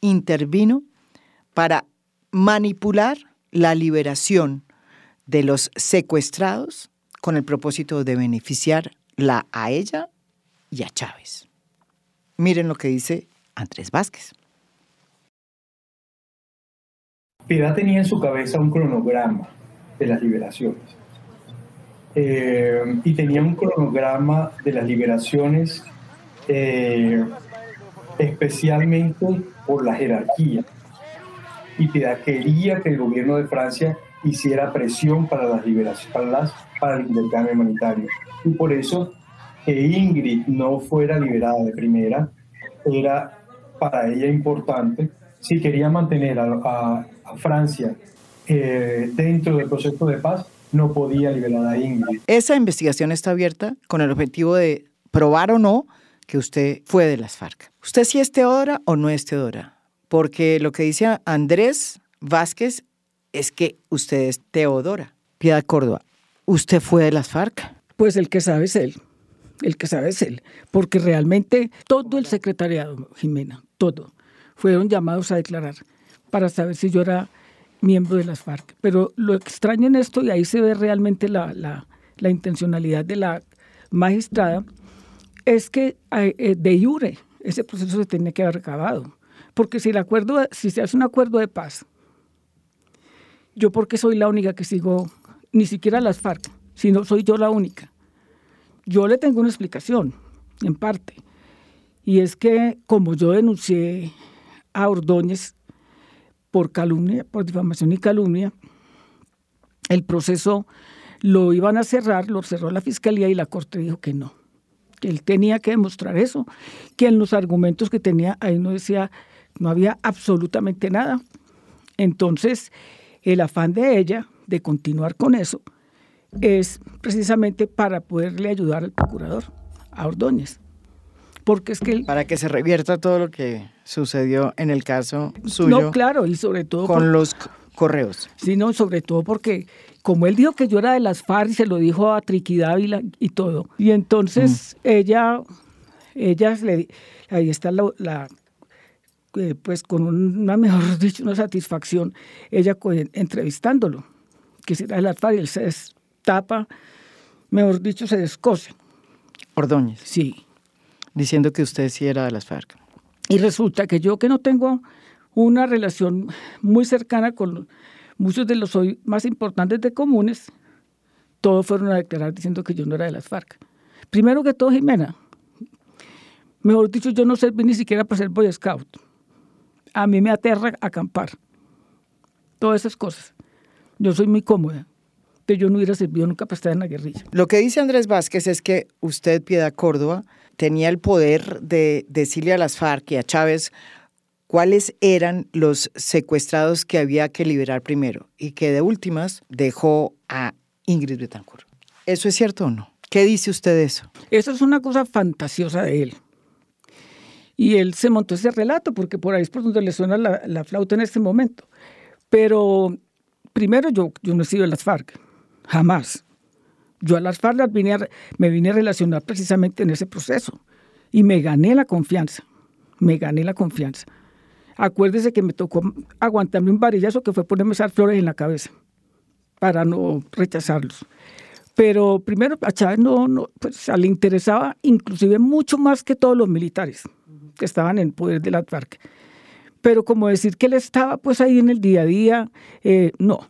intervino para manipular la liberación de los secuestrados con el propósito de beneficiarla a ella y a Chávez. Miren lo que dice Andrés Vázquez. Piedad tenía en su cabeza un cronograma de las liberaciones. Eh, y tenía un cronograma de las liberaciones eh, especialmente por la jerarquía. Y Piedad quería que el gobierno de Francia hiciera presión para las liberaciones, para, el intercambio humanitario. Y por eso que Ingrid no fuera liberada de primera era para ella importante si quería mantener a, Francia eh, dentro del proceso de paz, no podía liberar a Ingrid. Esa investigación está abierta con el objetivo de probar o no que usted fue de las FARC. ¿Usted sí es Teodora o no es Teodora? Porque lo que dice Andrés Vázquez es que usted es Teodora. Piedad Córdoba, ¿usted fue de las FARC? Pues el que sabe es él. El que sabe es él. Porque realmente todo el secretariado, Jimena, todo, fueron llamados a declarar para saber si yo era miembro de las FARC. Pero lo extraño en esto, y ahí se ve realmente la, la, intencionalidad de la magistrada, es que eh, de jure ese proceso se tenía que haber acabado. Porque si, el acuerdo, si se hace un acuerdo de paz, yo porque soy la única que sigo, ni siquiera las FARC, sino soy yo la única. Yo le tengo una explicación, en parte, y es que como yo denuncié a Ordóñez por calumnia, por difamación y calumnia. El proceso lo iban a cerrar, lo cerró la fiscalía y la corte dijo que no, que él tenía que demostrar eso, que en los argumentos que tenía ahí no decía, no había absolutamente nada. Entonces, el afán de ella de continuar con eso es precisamente para poderle ayudar al procurador, a Ordóñez porque es que... Para que se revierta todo lo que sucedió en el caso suyo. No, claro, y sobre todo... Con los correos. Sí, no, sobre todo porque como él dijo que yo era de las FARC, se lo dijo a Triqui Dávila y todo. Y entonces mm. ella, ella le, ahí está la, eh, pues con una, mejor dicho, una satisfacción, ella entrevistándolo, que si era de las FARC, y él se destapa, mejor dicho, se descose. Ordóñez. Sí diciendo que usted sí era de las FARC. Y resulta que yo que no tengo una relación muy cercana con muchos de los hoy más importantes de comunes, todos fueron a declarar diciendo que yo no era de las FARC. Primero que todo, Jimena, mejor dicho, yo no serví ni siquiera para ser Boy Scout. A mí me aterra acampar. Todas esas cosas. Yo soy muy cómoda. Pero yo no hubiera servido nunca para estar en la guerrilla. Lo que dice Andrés Vázquez es que usted, Piedad Córdoba, tenía el poder de decirle a las FARC y a Chávez cuáles eran los secuestrados que había que liberar primero y que de últimas dejó a Ingrid Betancourt. ¿Eso es cierto o no? ¿Qué dice usted de eso? Eso es una cosa fantasiosa de él. Y él se montó ese relato porque por ahí es por donde le suena la, flauta en este momento. Pero primero yo, yo no he sido de las FARC, jamás. Yo a las FARC me vine a relacionar precisamente en ese proceso y me gané la confianza, me gané la confianza. Acuérdese que me tocó aguantarme un varillazo que fue ponerme esas flores en la cabeza para no rechazarlos. Pero primero a Chávez no, no pues, le interesaba inclusive mucho más que todos los militares que estaban en poder de la FARC. Pero como decir que él estaba pues ahí en el día a día, eh, no,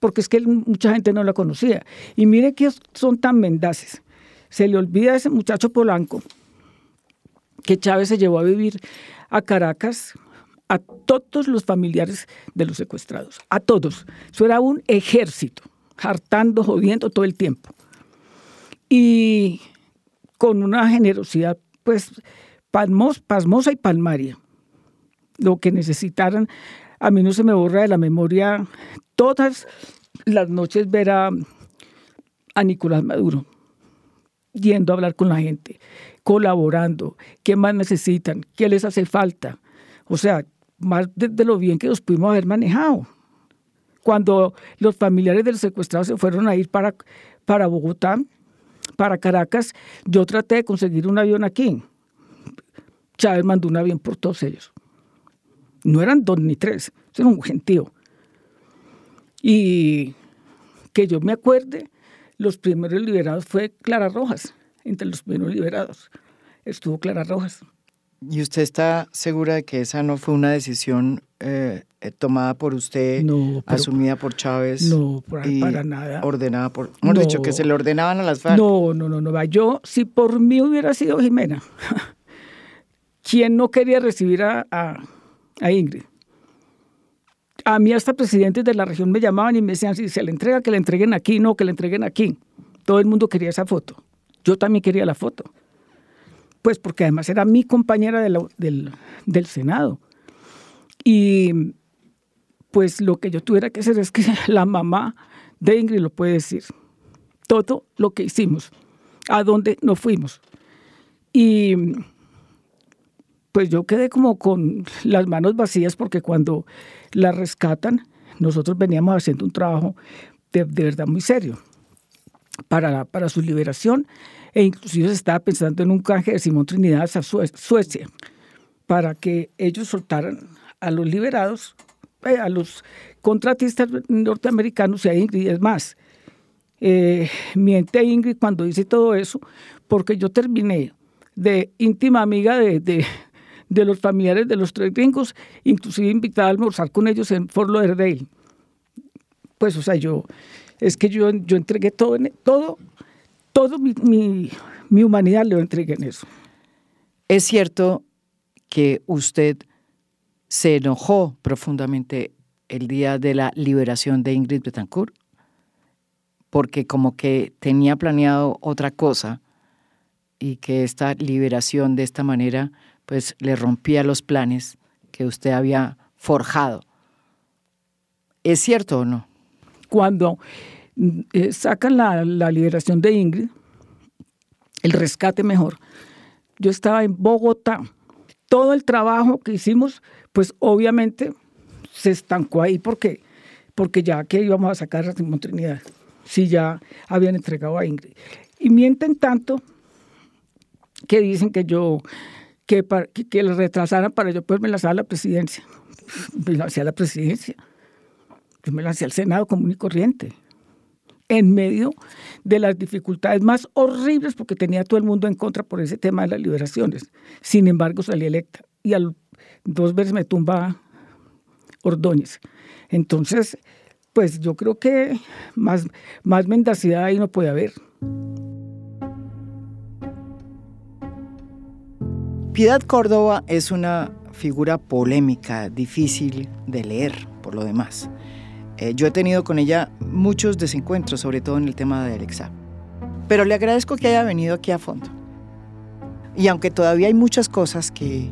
porque es que mucha gente no la conocía. Y mire que son tan mendaces. Se le olvida a ese muchacho Polanco que Chávez se llevó a vivir a Caracas a todos los familiares de los secuestrados, a todos. Eso era un ejército, hartando, jodiendo todo el tiempo. Y con una generosidad, pues, pasmosa y palmaria. Lo que necesitaran, a mí no se me borra de la memoria todas las noches ver a, Nicolás Maduro yendo a hablar con la gente, colaborando, qué más necesitan, qué les hace falta. O sea, más de, lo bien que los pudimos haber manejado. Cuando los familiares del secuestrado se fueron a ir para, para Bogotá, para Caracas, yo traté de conseguir un avión aquí. Chávez mandó un avión por todos ellos. No eran dos ni tres, era un gentío. Y que yo me acuerde, los primeros liberados fue Clara Rojas, entre los primeros liberados estuvo Clara Rojas. ¿Y usted está segura de que esa no fue una decisión eh, eh, tomada por usted, asumida por Chávez? No, para nada. Ordenada por. Hemos dicho que se le ordenaban a las FARC. No, no, no, no. Yo, si por mí hubiera sido Jimena, ¿quién no quería recibir a, a, Ingrid? A mí hasta presidentes de la región me llamaban y me decían, si se le entrega, que le entreguen aquí, no, que le entreguen aquí. Todo el mundo quería esa foto. Yo también quería la foto pues porque además era mi compañera del, del Senado. Y pues lo que yo tuviera que hacer es que la mamá de Ingrid lo puede decir. Todo lo que hicimos, a dónde nos fuimos. Y pues yo quedé como con las manos vacías porque cuando la rescatan, nosotros veníamos haciendo un trabajo de, de verdad muy serio para, para su liberación e inclusive se estaba pensando en un canje de Simón Trinidad a Suecia para que ellos soltaran a los liberados, eh, a los contratistas norteamericanos y a Ingrid. Es más, eh, miente Ingrid cuando dice todo eso, porque yo terminé de íntima amiga de, de, los familiares de los tres gringos, inclusive invitada a almorzar con ellos en Fort Lauderdale. Pues, o sea, yo, es que yo, yo entregué todo, todo todo mi, humanidad le entregué en eso. Es cierto que usted se enojó profundamente el día de la liberación de Ingrid Betancourt, porque como que tenía planeado otra cosa y que esta liberación de esta manera pues le rompía los planes que usted había forjado. ¿Es cierto o no? Cuando eh, sacan la, liberación de Ingrid, el rescate mejor. Yo estaba en Bogotá. Todo el trabajo que hicimos, pues obviamente se estancó ahí porque, porque ya que íbamos a sacar a Simón Trinidad, si ya habían entregado a Ingrid. Y mienten tanto que dicen que yo, que, que, que le retrasaran para yo poderme lanzar a la presidencia. Me lancé a la presidencia. Yo me lancé al Senado común y corriente en medio de las dificultades más horribles porque tenía todo el mundo en contra por ese tema de las liberaciones. Sin embargo, salí electa y al dos veces me tumba Ordóñez. Entonces, pues yo creo que más, más mendacidad ahí no puede haber. Piedad Córdoba es una figura polémica, difícil de leer, por lo demás. Eh, yo he tenido con ella muchos desencuentros, sobre todo en el tema del examen. Pero le agradezco que haya venido aquí a fondo. Y aunque todavía hay muchas cosas que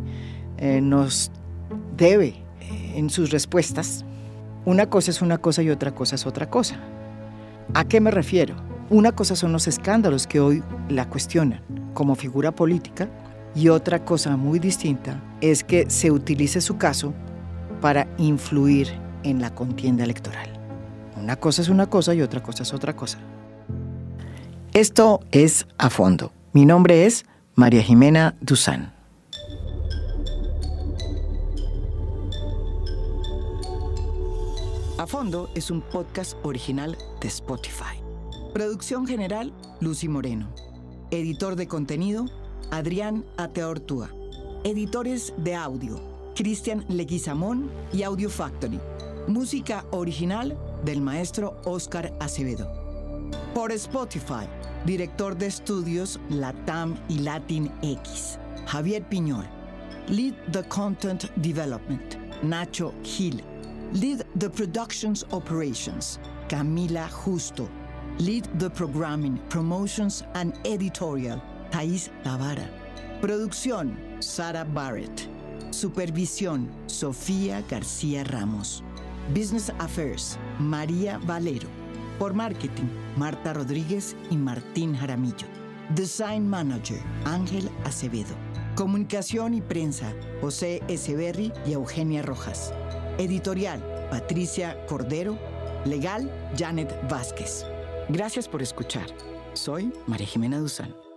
eh, nos debe eh, en sus respuestas, una cosa es una cosa y otra cosa es otra cosa. ¿A qué me refiero? Una cosa son los escándalos que hoy la cuestionan como figura política y otra cosa muy distinta es que se utilice su caso para influir en la contienda electoral. Una cosa es una cosa y otra cosa es otra cosa. Esto es A Fondo. Mi nombre es María Jimena Duzán. A Fondo es un podcast original de Spotify. Producción general, Lucy Moreno. Editor de contenido, Adrián Ateortúa. Editores de audio, Cristian Leguizamón y Audio Factory. Música original del maestro Oscar Acevedo. Por Spotify, director de estudios Latam y Latin X, Javier Piñol. Lead the Content Development, Nacho Gil. Lead the Productions Operations, Camila Justo. Lead the Programming, Promotions and Editorial, Thais Tavara. Producción, Sara Barrett. Supervisión, Sofía García Ramos. Business Affairs, María Valero. Por Marketing, Marta Rodríguez y Martín Jaramillo. Design Manager, Ángel Acevedo. Comunicación y prensa, José Echeverry y Eugenia Rojas. Editorial, Patricia Cordero. Legal, Janet Vázquez. Gracias por escuchar. Soy María Jimena Duzán.